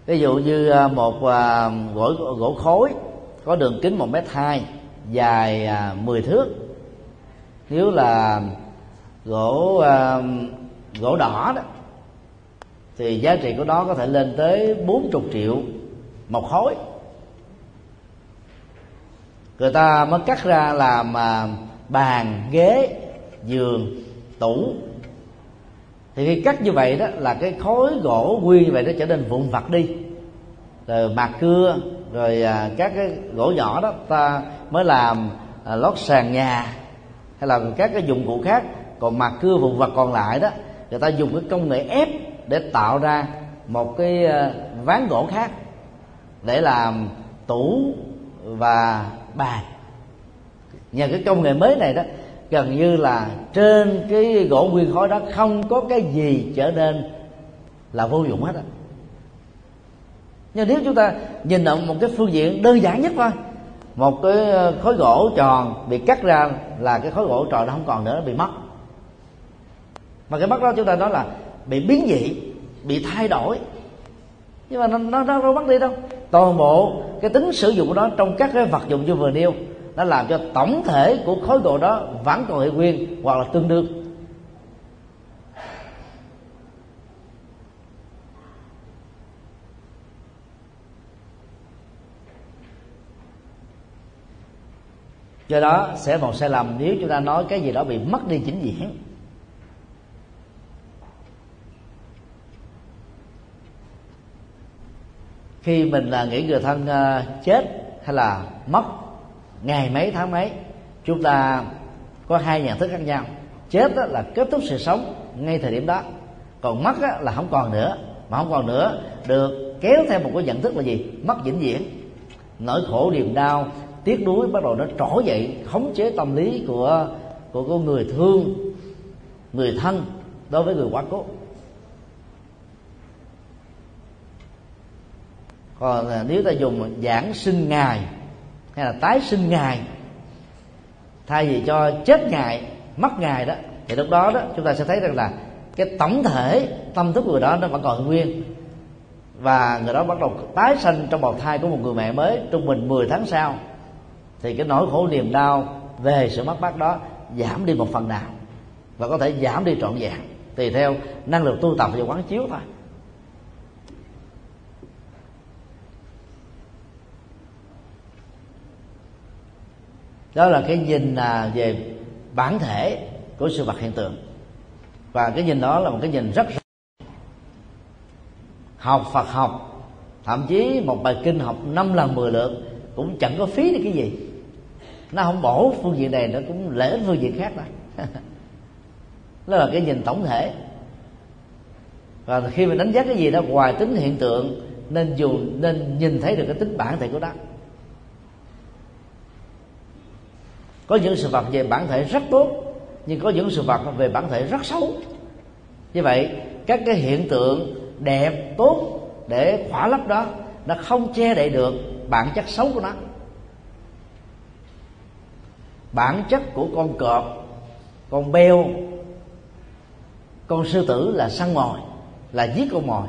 Ví dụ như à, một à, gỗ gỗ khối có đường kính một mét hai, dài à, 10 thước. Nếu là gỗ gỗ đỏ đó, thì giá trị của nó có thể lên tới 40 triệu một khối. Người ta mới cắt ra làm bàn, ghế, giường, tủ thì khi cắt như vậy đó là cái khối gỗ nguyên như vậy nó trở nên vụn vặt đi. Rồi mạt cưa, rồi à, các cái gỗ nhỏ đó ta mới làm à, lót sàn nhà, hay là các cái dụng cụ khác. Còn mặt cưa vụn vặt còn lại đó, người ta dùng cái công nghệ ép để tạo ra một cái à, ván gỗ khác để làm tủ và bàn. Nhờ cái công nghệ mới này đó gần như là trên cái gỗ nguyên khối đó không có cái gì trở nên là vô dụng hết á. Nhưng nếu chúng ta nhìn ở một cái phương diện đơn giản nhất thôi, một cái ờ, khối gỗ tròn bị cắt ra là cái khối gỗ tròn nó không còn nữa nó bị mất. Mà cái mất đó chúng ta nói là bị biến dị, bị thay đổi. Nhưng mà nó nó nó đâu mất đi đâu. Toàn bộ cái tính sử dụng của nó trong các cái vật dụng như vừa nêu nó làm cho tổng thể của khối độ đó vẫn còn hệ nguyên hoặc là tương đương. Do đó, sẽ một sai lầm nếu chúng ta nói cái gì đó bị mất đi chính diện. Khi mình là nghĩ người thân à, chết hay là mất ngày mấy tháng mấy chúng ta có hai nhận thức khác nhau. Chết đó là kết thúc sự sống ngay thời điểm đó. Còn mất đó là không còn nữa. Mà không còn nữa được kéo theo một cái nhận thức là gì? Mất vĩnh viễn. Nỗi khổ niềm đau tiếc nuối bắt đầu nó trỗi dậy khống chế tâm lý của của, của người thương người thân đối với người quá cố. Còn à, nếu ta dùng giảng sinh ngài hay là tái sinh ngài. Thay vì cho chết ngài, mất ngài đó, thì lúc đó đó chúng ta sẽ thấy rằng là cái tổng thể tâm thức người đó nó vẫn còn nguyên. Và người đó bắt đầu tái sanh trong bào thai của một người mẹ mới trung bình 10 tháng sau. Thì cái nỗi khổ niềm đau về sự mất mát đó giảm đi một phần nào và có thể giảm đi trọn vẹn. Tùy theo năng lực tu tập và quán chiếu thôi. Đó là cái nhìn là về bản thể của sự vật hiện tượng. Và cái nhìn đó là một cái nhìn rất học Phật học. Thậm chí một bài kinh học năm lần 10 lượt cũng chẳng có phí được cái gì. Nó không bổ phương diện này, nó cũng lễ phương diện khác đó đó là cái nhìn tổng thể. Và khi mình đánh giá cái gì đó, ngoài tính hiện tượng, nên dù, nên nhìn thấy được cái tính bản thể của nó. Có những sự vật về bản thể rất tốt, nhưng có những sự vật về bản thể rất xấu. Như vậy, các cái hiện tượng đẹp, tốt để khỏa lấp đó, nó không che đậy được bản chất xấu của nó. Bản chất của con cọp, con beo, con sư tử là săn mồi, là giết con mồi.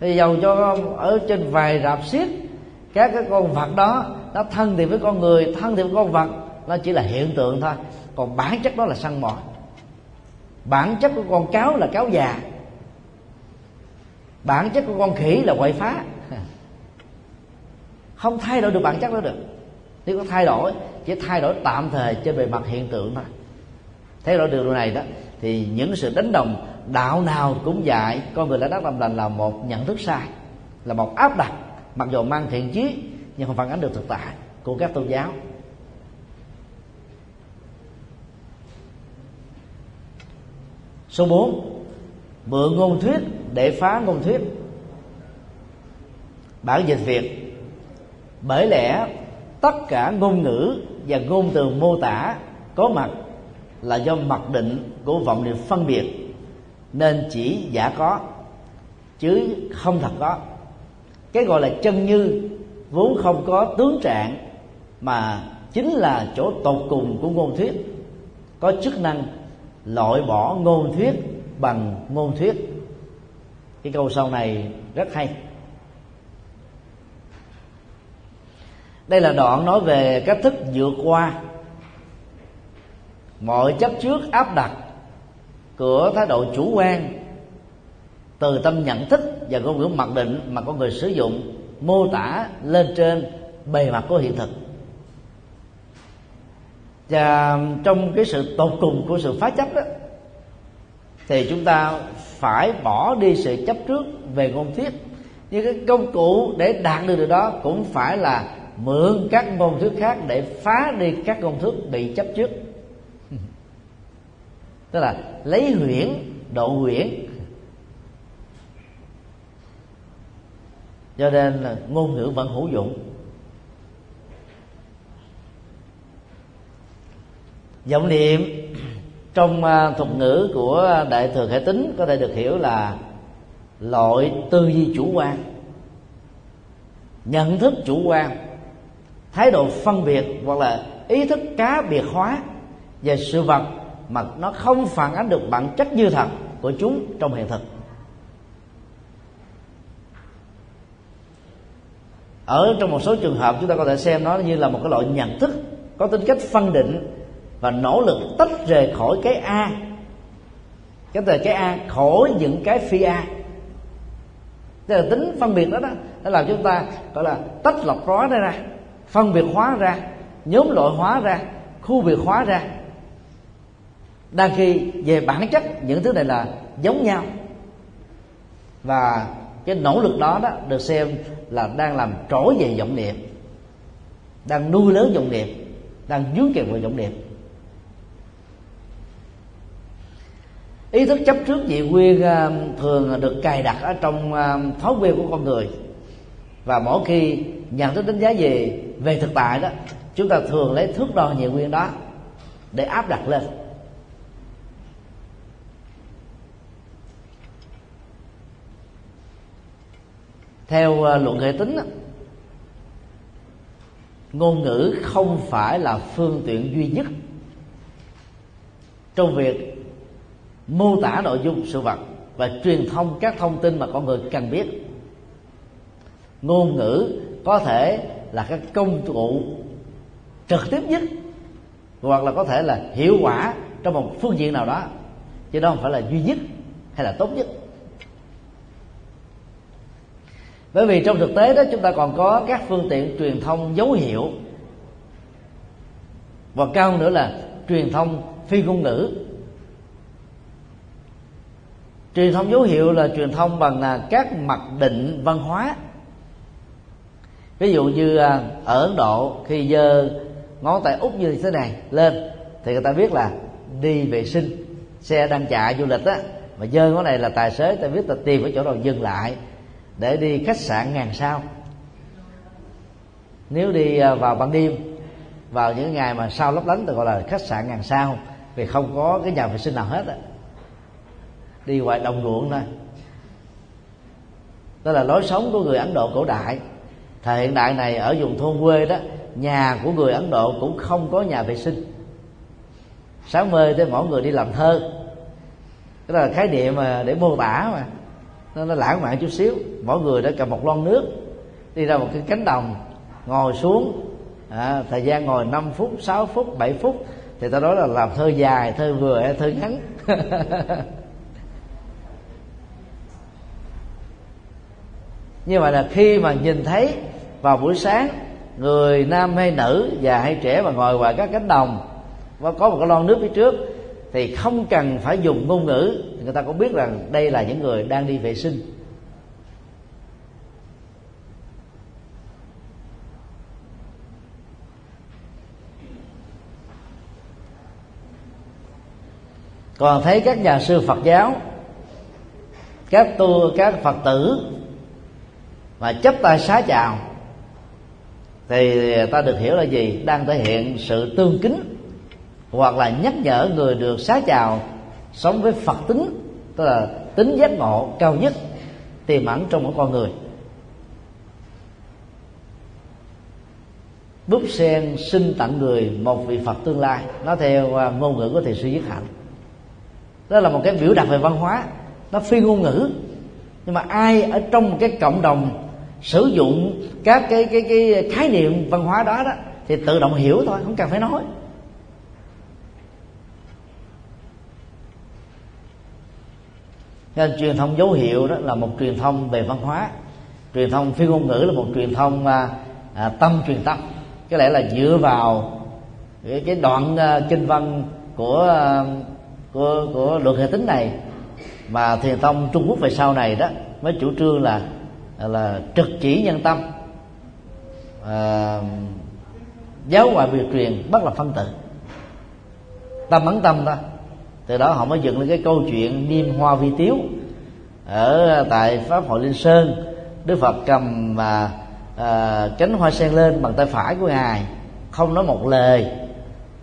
Thì dầu cho ở trên vài rạp xiết các cái con vật đó, nó thân thì với con người, thân thì với con vật, nó chỉ là hiện tượng thôi. Còn bản chất đó là săn mồi. Bản chất của con cáo là cáo già. Bản chất của con khỉ là quậy phá. Không thay đổi được bản chất đó được. Nếu có thay đổi, chỉ thay đổi tạm thời trên bề mặt hiện tượng thôi. Thay đổi được điều này đó, thì những sự đánh đồng đạo nào cũng dạy con người đã đắc làm lành là một nhận thức sai, là một áp đặt mặc dù mang thiện chí, nhưng không phản ánh được thực tại của các tôn giáo. Số 4 mượn ngôn thuyết để phá ngôn thuyết. Bản dịch việt, bởi lẽ tất cả ngôn ngữ và ngôn từ mô tả có mặt là do mặc định của vọng niệm phân biệt, nên chỉ giả có, chứ không thật có cái gọi là chân như vốn không có tướng trạng mà chính là chỗ tột cùng của ngôn thuyết. Có chức năng loại bỏ ngôn thuyết bằng ngôn thuyết. Cái câu sau này rất hay. Đây là đoạn nói về cách thức vượt qua. Mọi chấp trước áp đặt của thái độ chủ quan từ tâm nhận thức và ngôn ngữ mặc định mà con người sử dụng, mô tả lên trên bề mặt của hiện thực. Và trong cái sự tột cùng của sự phá chấp đó, thì chúng ta phải bỏ đi sự chấp trước về ngôn thuyết. Nhưng cái công cụ để đạt được điều đó cũng phải là mượn các ngôn thuyết khác để phá đi các ngôn thuyết bị chấp trước. Tức là lấy huyễn, độ huyễn cho nên là ngôn ngữ vẫn hữu dụng. Vọng niệm trong à, thuật ngữ của đại thừa hệ tính có thể được hiểu là loại tư duy chủ quan, nhận thức chủ quan, thái độ phân biệt hoặc là ý thức cá biệt hóa về sự vật mà nó không phản ánh được bản chất như thật của chúng trong hiện thực. Ở trong một số trường hợp chúng ta có thể xem nó như là một cái loại nhận thức, có tính cách phân định và nỗ lực tách rời khỏi cái a. Cái từ cái a, khỏi những cái phi a. Tức là tính phân biệt đó đó, nó làm chúng ta, gọi là, tách lọc hóa ra ra, phân biệt hóa ra, nhóm loại hóa ra, khu biệt hóa ra. Đang khi về bản chất, những thứ này là giống nhau. Và cái nỗ lực đó đó được xem là đang làm trỗi về vọng niệm, đang nuôi lớn vọng niệm, đang dướng kèm vào vọng niệm. Ý thức chấp trước dị nguyên à, thường được cài đặt ở trong à, thói quen của con người. Và mỗi khi nhận thức đánh giá về về thực tại đó, chúng ta thường lấy thước đo dị nguyên đó để áp đặt lên. Theo ờ, luận hệ tính ngôn ngữ không phải là phương tiện duy nhất trong việc mô tả nội dung sự vật và truyền thông các thông tin mà con người cần biết. Ngôn ngữ có thể là các công cụ trực tiếp nhất hoặc là có thể là hiệu quả trong một phương diện nào đó, chứ đó không phải là duy nhất hay là tốt nhất. Bởi vì trong thực tế đó, chúng ta còn có các phương tiện truyền thông dấu hiệu. Và cao nữa là truyền thông phi ngôn ngữ. Truyền thông dấu hiệu là truyền thông bằng là các mặc định văn hóa. Ví dụ như à, ở ấn độ, khi giơ ngón tay út như thế này lên, thì người ta biết là đi vệ sinh, xe đang chạy du lịch á, mà giơ ngón này là tài xế ta biết là tìm cái chỗ nào dừng lại để đi khách sạn ngàn sao. Nếu đi à, vào ban đêm, vào những ngày mà sao lấp lánh, tôi gọi là khách sạn ngàn sao, vì không có cái nhà vệ sinh nào hết á. Đi ngoài đồng ruộng thôi. Đó là lối sống của người ấn độ cổ đại. Thời hiện đại này, ở vùng thôn quê đó, nhà của người ấn độ cũng không có nhà vệ sinh. Sáng mơ tới mỗi người đi làm thơ. Đó là khái niệm mà để mô tả mà nó, nó lãng mạn chút xíu. Mỗi người đã cầm một lon nước đi ra một cái cánh đồng ngồi xuống. À, thời gian ngồi 5 phút 6 phút 7 phút thì ta nói là làm thơ dài thơ vừa hay thơ ngắn. Như vậy là khi mà nhìn thấy vào buổi sáng người nam hay nữ già hay trẻ mà ngồi ngoài các cánh đồng và có một cái lon nước phía trước thì không cần phải dùng ngôn ngữ. Người ta cũng biết rằng đây là những người đang đi vệ sinh. Còn thấy các nhà sư Phật giáo, các tu, các Phật tử và chấp tay xá chào, thì ta được hiểu là gì? Đang thể hiện sự tương kính hoặc là nhắc nhở người được xá chào sống với phật tính, tức là tính giác ngộ cao nhất, tiềm ẩn trong mỗi con người. Búp sen xin tặng người một vị phật tương lai. Nó theo à, ngôn ngữ của thầy sư nhất hạnh. Đó là một cái biểu đạt về văn hóa. Nó phi ngôn ngữ. Nhưng mà ai ở trong một cái cộng đồng sử dụng các cái cái cái khái niệm văn hóa đó đó, thì tự động hiểu thôi, không cần phải nói. Nên truyền thông dấu hiệu đó là một truyền thông về văn hóa. Truyền thông phi ngôn ngữ là một truyền thông à, à, tâm truyền tâm. Có lẽ là dựa vào cái, cái đoạn à, kinh văn của à, của của luật hệ tính này mà thiền tông trung quốc về sau này đó mới chủ trương là là trực chỉ nhân tâm à, giáo ngoại việc truyền bắt là phân tử tâm ấn tâm ta từ đó họ mới dựng lên cái câu chuyện niêm hoa vi tiếu ở tại pháp hội linh sơn. Đức phật cầm mà à, cánh hoa sen lên bằng tay phải của ngài không nói một lời.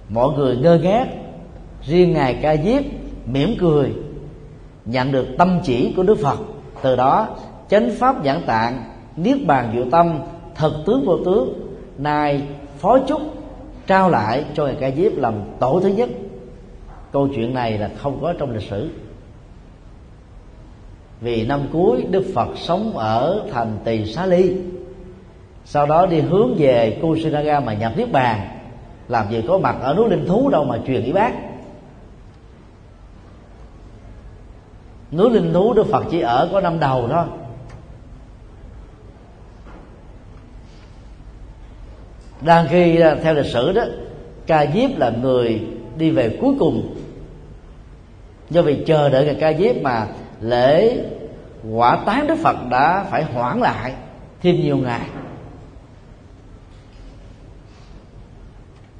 Mọi người ngơ ngác riêng ngài ca diếp mỉm cười nhận được tâm chỉ của đức phật. Từ đó chánh pháp giảng tạng niết bàn diệu tâm thật tướng vô tướng nay phó chúc trao lại cho ngài ca diếp làm tổ thứ nhất câu chuyện này là không có trong lịch sử. Vì năm cuối, đức phật sống ở thành tỳ xá ly. Sau đó đi hướng về kusinaga mà nhập niết bàn. Làm gì có mặt ở núi linh thú đâu mà truyền ý bác. Núi linh thú đức phật chỉ ở có năm đầu thôi. Đang khi theo lịch sử đó, ca diếp là người đi về cuối cùng do vì chờ đợi ngày ca diếp mà lễ quả tán đức phật đã phải hoãn lại thêm nhiều ngày.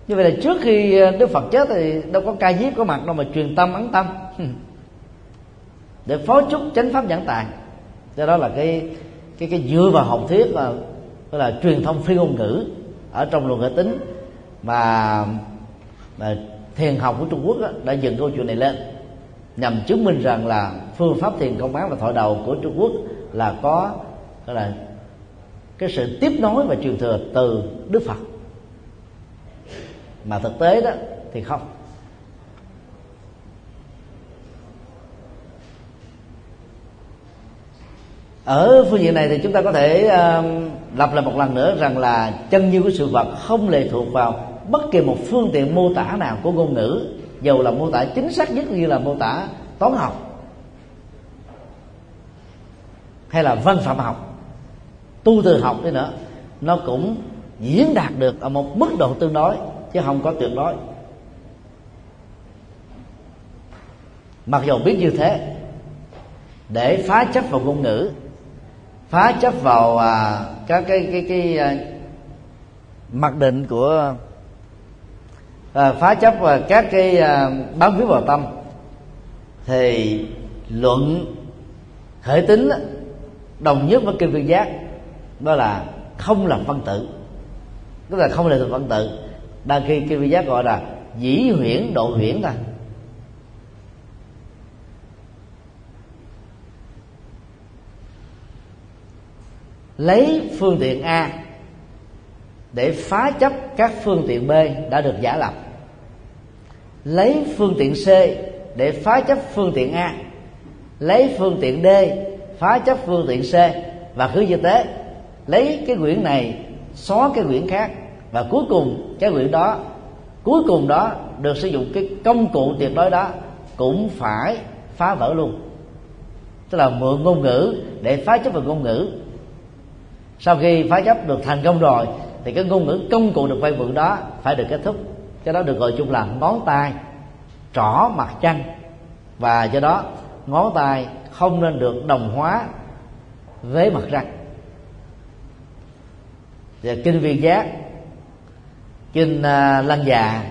Như vậy là trước khi ờ, đức phật chết thì đâu có ca diếp có mặt đâu mà truyền tâm ấn tâm. Để phó chúc chánh pháp giảng tài do đó là cái cái cái dựa vào học thuyết là tức là truyền thông phi ngôn ngữ ở trong luận hệ tính mà, mà thiền học của Trung Quốc đó, đã dựng câu chuyện này lên nhằm chứng minh rằng là phương pháp thiền công án và thọ đầu của Trung Quốc là có gọi là cái sự tiếp nối và truyền thừa từ Đức Phật. Mà thực tế đó thì không. Ở phương diện này thì chúng ta có thể um, uh, lập lại một lần nữa rằng là chân như của sự vật không lệ thuộc vào bất kỳ một phương tiện mô tả nào của ngôn ngữ dầu là mô tả chính xác nhất như là mô tả toán học. Hay là văn phạm học. Tu từ học đi nữa nó cũng diễn đạt được ở một mức độ tương đối chứ không có tuyệt đối. Mặc dù biết như thế để phá chấp vào ngôn ngữ phá chấp vào à, các cái cái cái à, mặc định của à, phá chấp và các cái à, bám víu vào tâm. Thì luận khởi tính đồng nhất với kinh viên giác đó là không làm phân tự tức là không làm thành phân tự đang khi kinh viên giác gọi là dĩ huyễn độ huyễn thôi lấy phương tiện a để phá chấp các phương tiện b đã được giả lập lấy phương tiện c để phá chấp phương tiện a. Lấy phương tiện d, phá chấp phương tiện c. Và cứ như thế, lấy cái quyển này, xóa cái quyển khác. Và cuối cùng, cái quyển đó, cuối cùng đó được sử dụng cái công cụ tuyệt đối đó cũng phải phá vỡ luôn. Tức là mượn ngôn ngữ để phá chấp vào ngôn ngữ. Sau khi phá chấp được thành công rồi, thì cái ngôn ngữ công cụ được vay mượn đó phải được kết thúc cái đó được gọi chung là ngón tay trỏ mặt trăng. Và do đó, ngón tay không nên được đồng hóa với mặt răng và kinh viên giác, kinh à, lăng già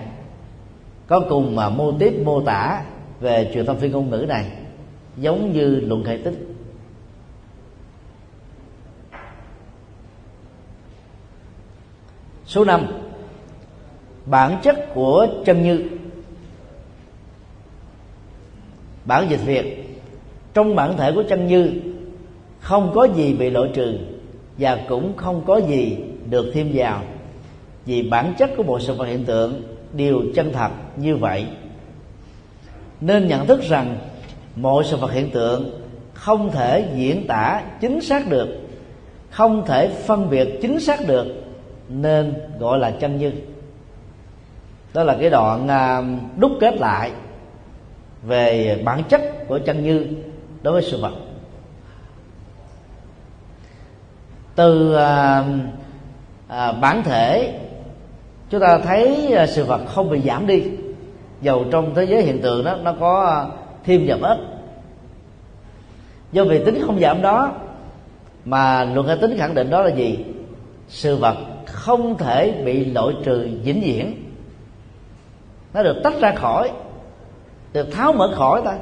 có cùng mà mô tiếp mô tả về truyền thông phi ngôn ngữ này giống như luận hệ tích số 5 bản chất của chân như. Bản dịch việt, trong bản thể của chân như, không có gì bị loại trừ và cũng không có gì được thêm vào. Vì bản chất của bộ sự vật hiện tượng đều chân thật như vậy. Nên nhận thức rằng, mọi sự vật hiện tượng không thể diễn tả chính xác được, không thể phân biệt chính xác được, nên gọi là chân như đó là cái đoạn à, đúc kết lại về bản chất của chân như đối với sự vật. Từ à, à, bản thể chúng ta thấy à, sự vật không bị giảm đi. Dầu trong thế giới hiện tượng đó nó có à, thêm và bớt. Do vì tính không giảm đó mà luận hệ tính khẳng định đó là gì? Sự vật không thể bị loại trừ vĩnh viễn nó được tách ra khỏi, được tháo mở khỏi ta.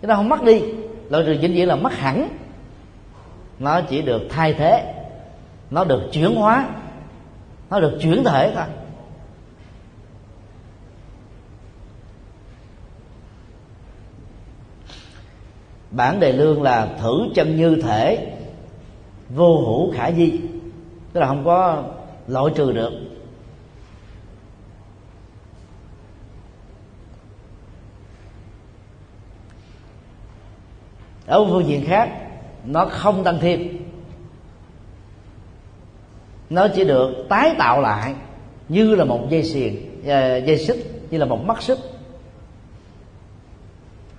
Chứ nó không mất đi. Loại trừ vĩnh viễn là mất hẳn. Nó chỉ được thay thế. Nó được chuyển hóa. Nó được chuyển thể thôi bản đề lương là thử chân như thể, vô hữu khả di. Tức là không có loại trừ được. Ở phương diện khác nó không tăng thêm. Nó chỉ được tái tạo lại như là một dây xiềng à, dây xích như là một mắt xích.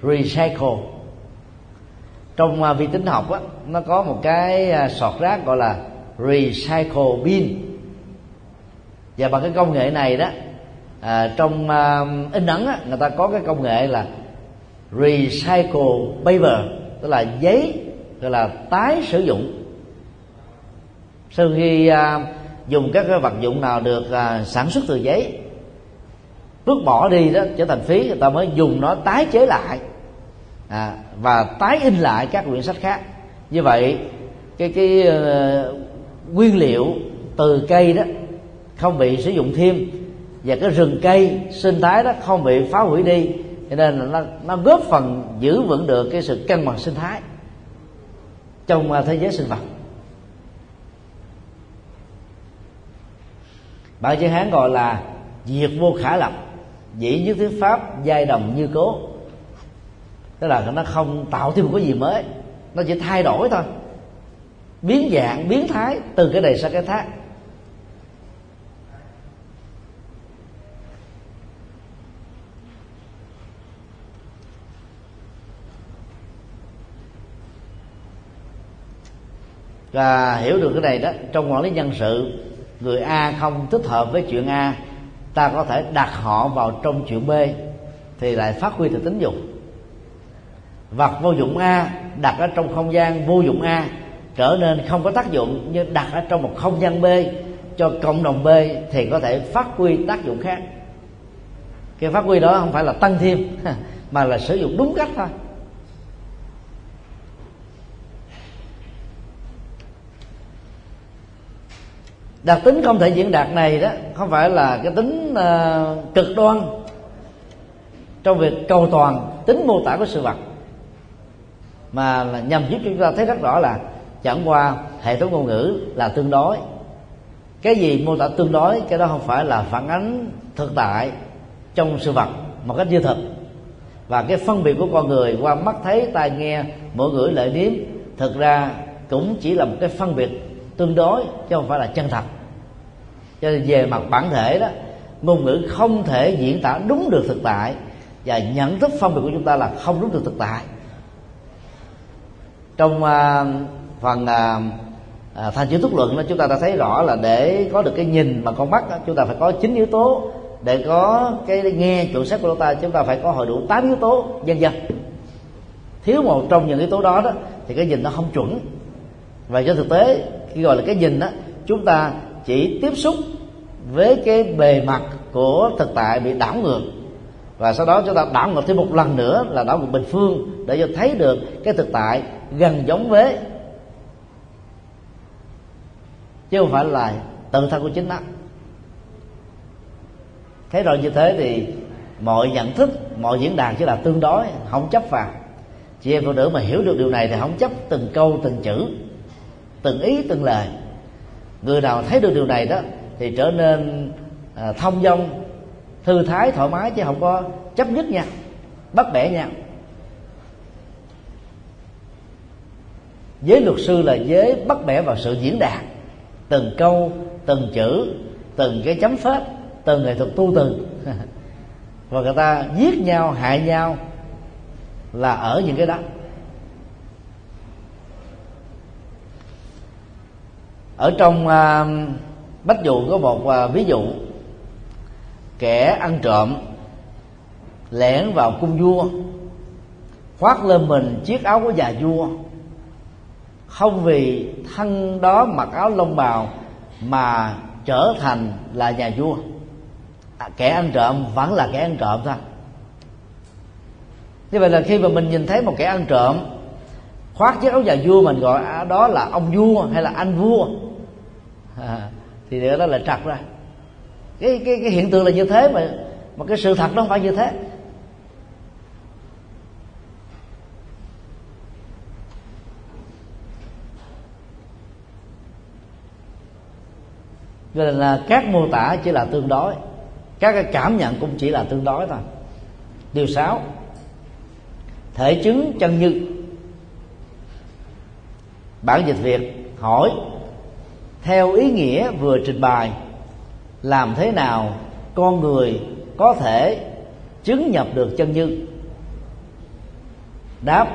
Recycle. Trong à, vi tính học á, nó có một cái à, sọt rác gọi là recycle bin. Và bằng cái công nghệ này đó à, trong uh, in ấn á, người ta có cái công nghệ là recycle paper tức là giấy gọi là tái sử dụng. Sau khi à, dùng các cái vật dụng nào được à, sản xuất từ giấy vứt bỏ đi đó trở thành phí người ta mới dùng nó tái chế lại. À, và tái in lại các quyển sách khác. Như vậy cái cái uh, nguyên liệu từ cây đó không bị sử dụng thêm và cái rừng cây sinh thái đó không bị phá hủy đi cho nên là nó, nó góp phần giữ vững được cái sự cân bằng sinh thái trong à, thế giới sinh vật. Bản chữ hán gọi là diệt vô khả lập dĩ nhất thuyết pháp giai đồng như cố. Tức là nó không tạo thêm một cái gì mới nó chỉ thay đổi thôi. Biến dạng biến thái từ cái này sang cái khác và hiểu được cái này đó, trong quản lý nhân sự, người A không thích hợp với chuyện A, ta có thể đặt họ vào trong chuyện B, thì lại phát huy được tính dụng vật vô dụng A đặt ở trong không gian vô dụng A trở nên không có tác dụng nhưng đặt ở trong một không gian B, cho cộng đồng B thì có thể phát huy tác dụng khác. Cái phát huy đó không phải là tăng thêm, mà là sử dụng đúng cách thôi. Đặc tính không thể diễn đạt này đó không phải là cái tính uh, cực đoan trong việc cầu toàn tính mô tả của sự vật mà là nhằm giúp chúng ta thấy rất rõ là chẳng qua hệ thống ngôn ngữ là tương đối. Cái gì mô tả tương đối cái đó không phải là phản ánh thực tại trong sự vật một cách như thực và cái phân biệt của con người qua mắt thấy tai nghe mỗi ngửi lợi nếm thực ra cũng chỉ là một cái phân biệt tương đối chứ không phải là chân thật. Cho nên về mặt bản thể đó ngôn ngữ không thể diễn tả đúng được thực tại và nhận thức phân biệt của chúng ta là không đúng được thực tại. Trong uh, phần à, à, uh, thành chữ thúc luận đó chúng ta đã thấy rõ là để có được cái nhìn mà con mắt đó, chúng ta phải có chín yếu tố. Để có cái nghe chuẩn xác của chúng ta chúng ta phải có hội đủ tám yếu tố dân dân thiếu một trong những yếu tố đó đó thì cái nhìn nó không chuẩn. Và trên thực tế cái gọi là cái nhìn đó chúng ta chỉ tiếp xúc với cái bề mặt của thực tại bị đảo ngược. Và sau đó chúng ta đảo ngược thêm một lần nữa là đảo ngược bình phương để cho thấy được cái thực tại gần giống với, chứ không phải là tự thân của chính nó. Thế rồi như thế thì mọi nhận thức, mọi diễn đàn chỉ là tương đối, không chấp vào. Chị em phụ nữ mà hiểu được điều này thì không chấp từng câu, từng chữ từng ý từng lời. Người nào thấy được điều này đó thì trở nên à, thông dong thư thái thoải mái chứ không có chấp nhất nha bắt bẻ nha. Giới luật sư là giới bắt bẻ vào sự diễn đạt. Từng câu từng chữ từng cái chấm phết từng nghệ thuật tu từ. Và người ta giết nhau hại nhau là ở những cái đó. Ở trong uh, bách dụ có một uh, ví dụ. Kẻ ăn trộm lẻn vào cung vua khoác lên mình chiếc áo của già vua. Không vì thân đó mặc áo lông bào mà trở thành là nhà vua. À, kẻ ăn trộm vẫn là kẻ ăn trộm thôi. Như vậy là khi mà mình nhìn thấy một kẻ ăn trộm khoác chiếc áo nhà vua mình gọi à, đó là ông vua hay là anh vua. À, thì điều đó là trật ra. Cái, cái cái hiện tượng là như thế mà mà cái sự thật nó không phải như thế. Cho nên là các mô tả chỉ là tương đối các cái cảm nhận cũng chỉ là tương đối thôi. Điều sáu thể chứng chân như bản dịch việt hỏi, theo ý nghĩa vừa trình bày, làm thế nào con người có thể chứng nhập được chân như đáp,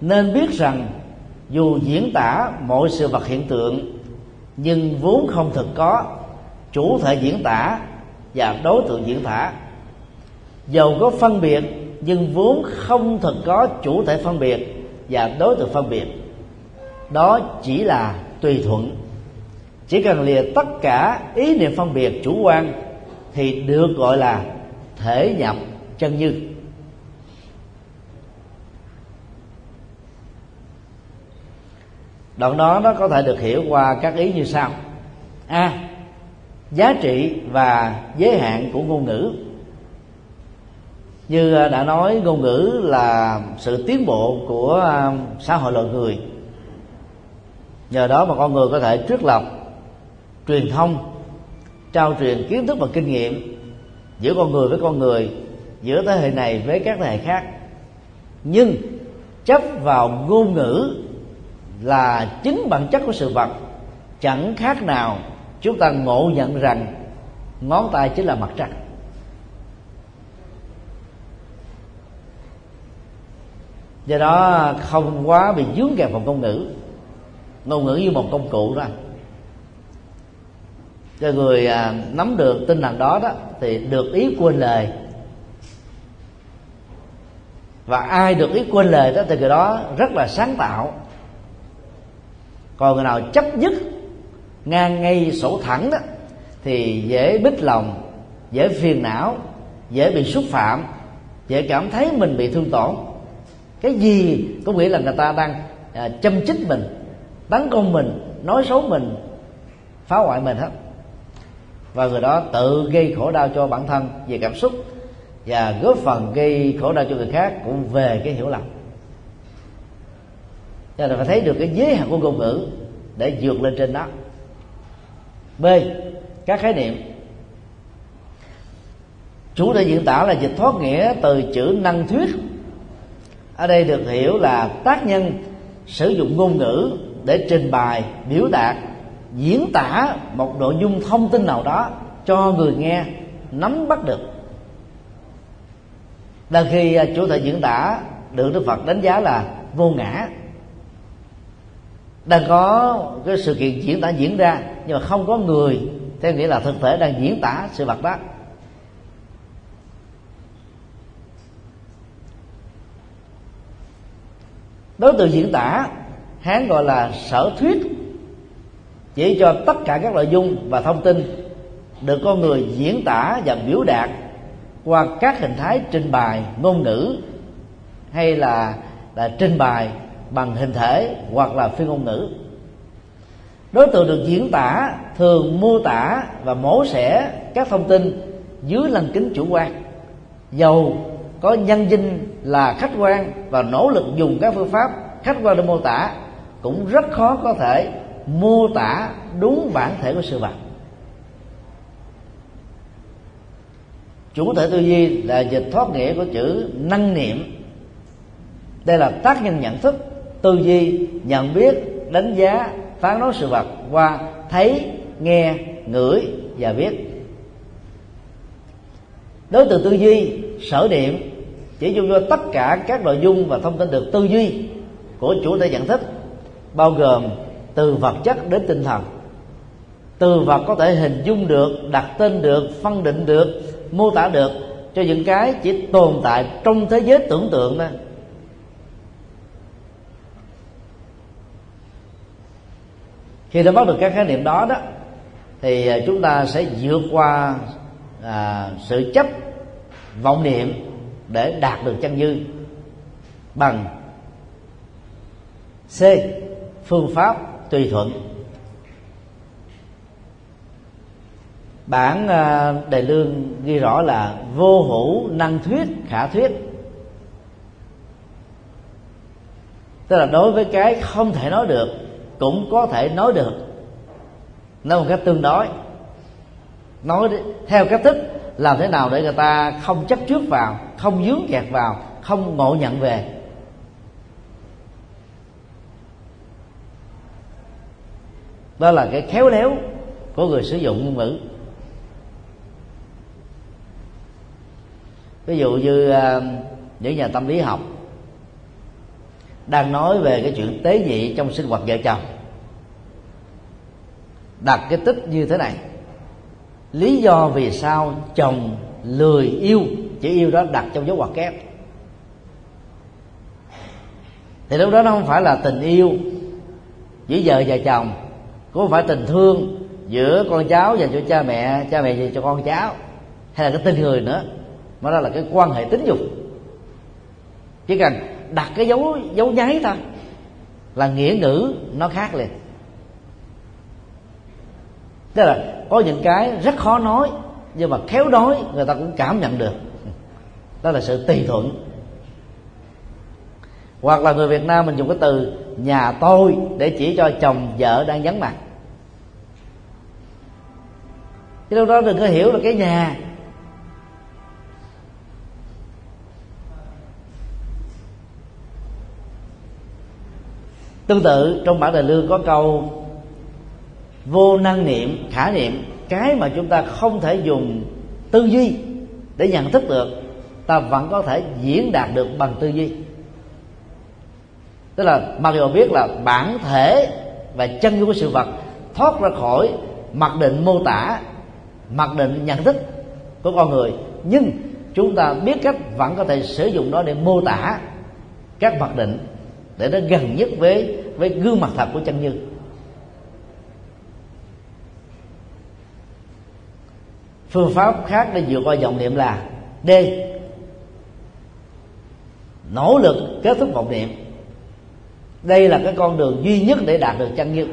nên biết rằng dù diễn tả mọi sự vật hiện tượng, nhưng vốn không thực có, chủ thể diễn tả và đối tượng diễn tả. Dầu có phân biệt, nhưng vốn không thực có chủ thể phân biệt và đối tượng phân biệt đó chỉ là tùy thuận. Chỉ cần lìa tất cả ý niệm phân biệt chủ quan thì được gọi là thể nhập chân như. Đoạn đó nó có thể được hiểu qua các ý như sau. A. Giá trị và giới hạn của ngôn ngữ. Như đã nói, ngôn ngữ là sự tiến bộ của à, xã hội loài người nhờ đó mà con người có thể trước lọc truyền thông, trao truyền kiến thức và kinh nghiệm giữa con người với con người, giữa thế hệ này với các thế hệ khác. Nhưng chấp vào ngôn ngữ là chính bản chất của sự vật. Chẳng khác nào chúng ta ngộ nhận rằng ngón tay chính là mặt trăng. Do đó không quá bị dướng kẹp vào ngôn ngữ ngôn ngữ như một công cụ đó. Cho người à, nắm được tinh thần đó đó thì được ý quên lời. Và ai được ý quên lời đó thì người đó rất là sáng tạo. Còn người nào chấp nhất ngang ngay sổ thẳng đó thì dễ bích lòng dễ phiền não dễ bị xúc phạm dễ cảm thấy mình bị thương tổn. Cái gì có nghĩa là người ta đang à, châm chích mình tấn công mình, nói xấu mình, phá hoại mình hết. Và người đó tự gây khổ đau cho bản thân về cảm xúc và góp phần gây khổ đau cho người khác cũng về cái hiểu lầm. Cho nên phải thấy được cái giới hạn của ngôn ngữ để vượt lên trên đó. B, các khái niệm. Chủ thể diễn tả là dịch thoát nghĩa từ chữ năng thuyết. Ở đây được hiểu là tác nhân sử dụng ngôn ngữ để trình bày, biểu đạt, diễn tả một nội dung thông tin nào đó cho người nghe, nắm bắt được. Là khi à, chủ thể diễn tả được đức phật đánh giá là vô ngã. Đang có cái sự kiện diễn tả diễn ra, nhưng mà không có người, theo nghĩa là thực thể đang diễn tả sự vật đó. Đối tượng diễn tả hán gọi là sở thuyết. Chỉ cho tất cả các nội dung và thông tin được con người diễn tả và biểu đạt qua các hình thái trình bày ngôn ngữ hay là là trình bày bằng hình thể hoặc là phi ngôn ngữ. Đối tượng được diễn tả thường mô tả và mổ xẻ các thông tin dưới lăng kính chủ quan. Dầu có nhân dinh là khách quan và nỗ lực dùng các phương pháp khách quan để mô tả cũng rất khó có thể mô tả đúng bản thể của sự vật chủ thể tư duy là dịch thoát nghĩa của chữ năng niệm. Đây là tác nhân nhận thức, tư duy, nhận biết, đánh giá, phán đoán sự vật qua thấy, nghe, ngửi và biết. Đối tượng tư duy, sở niệm chỉ dùng cho tất cả các nội dung và thông tin được tư duy của chủ thể nhận thức bao gồm từ vật chất đến tinh thần. Từ vật có thể hình dung được đặt tên được phân định được mô tả được cho những cái chỉ tồn tại trong thế giới tưởng tượng đó khi đã bắt được các khái niệm đó đó thì à, chúng ta sẽ vượt qua à, sự chấp vọng niệm để đạt được chân như bằng c phương pháp tùy thuận. Bản à, đề lương ghi rõ là vô hữu năng thuyết, khả thuyết. Tức là đối với cái không thể nói được, cũng có thể nói được. Nói một cách tương đối. Nói theo cách thức, làm thế nào để người ta không chấp trước vào, không dướng kẹt vào, không ngộ nhận về? Đó là cái khéo léo của người sử dụng ngôn ngữ. Ví dụ như à, những nhà tâm lý học đang nói về cái chuyện tế nhị trong sinh hoạt vợ chồng. Đặt cái tích như thế này, lý do vì sao chồng lười yêu chữ yêu đó đặt trong dấu ngoặc kép. Thì lúc đó nó không phải là tình yêu giữa vợ và chồng cũng không phải tình thương giữa con cháu dành cho cha mẹ cha mẹ dành cho con cháu, hay là cái tình người nữa. Mà đó là cái quan hệ tính dục. Chỉ cần đặt cái dấu dấu nháy thôi là nghĩa ngữ nó khác liền. Tức là có những cái rất khó nói, nhưng mà khéo nói người ta cũng cảm nhận được. Đó là sự tùy thuận hoặc là người việt nam mình dùng cái từ nhà tôi để chỉ cho chồng vợ đang vắng mặt. Chứ đâu đó đừng có hiểu là cái nhà. Tương tự, trong bản đề lương có câu, vô năng niệm, khả niệm, cái mà chúng ta không thể dùng tư duy để nhận thức được, ta vẫn có thể diễn đạt được bằng tư duy tức là mặc dù biết là bản thể và chân của sự vật thoát ra khỏi mặc định mô tả, mặc định nhận thức của con người. Nhưng chúng ta biết cách vẫn có thể sử dụng nó để mô tả các mặc định để nó gần nhất với với gương mặt thật của chân như phương pháp khác để vượt qua vọng niệm là d. Nỗ lực kết thúc vọng niệm đây là cái con đường duy nhất để đạt được chân như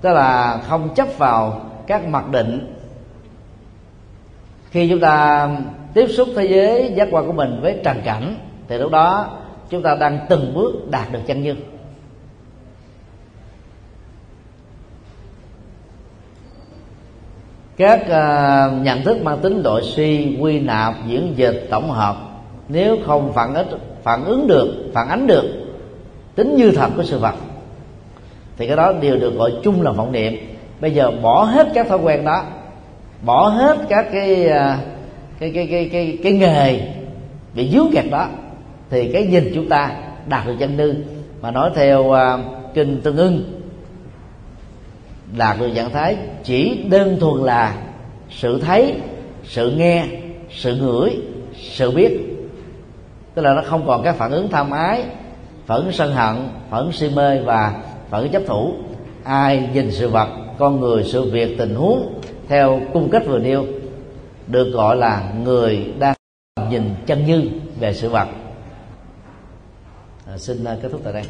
tức là không chấp vào các mặc định. Khi chúng ta tiếp xúc thế giới giác quan của mình với trần cảnh thì lúc đó chúng ta đang từng bước đạt được chân như các uh, nhận thức mang tính đội suy quy nạp diễn dịch tổng hợp nếu không phản ứng phản ứng được phản ánh được tính như thật của sự vật. Thì cái đó đều được gọi chung là vọng niệm. Bây giờ bỏ hết các thói quen đó bỏ hết các cái à, cái cái cái cái, cái nghề bị dướng kẹt đó thì cái nhìn chúng ta đạt được chân nư mà nói theo uh, kinh tương ưng đạt được trạng thái chỉ đơn thuần là sự thấy sự nghe sự ngửi sự biết tức là nó không còn các phản ứng tham ái phản ứng sân hận phản ứng si mê và phản ứng chấp thủ. Ai nhìn sự vật con người sự việc tình huống theo cung cách vừa nêu được gọi là người đang nhìn chân như về sự vật. À, xin à, kết thúc tại đây.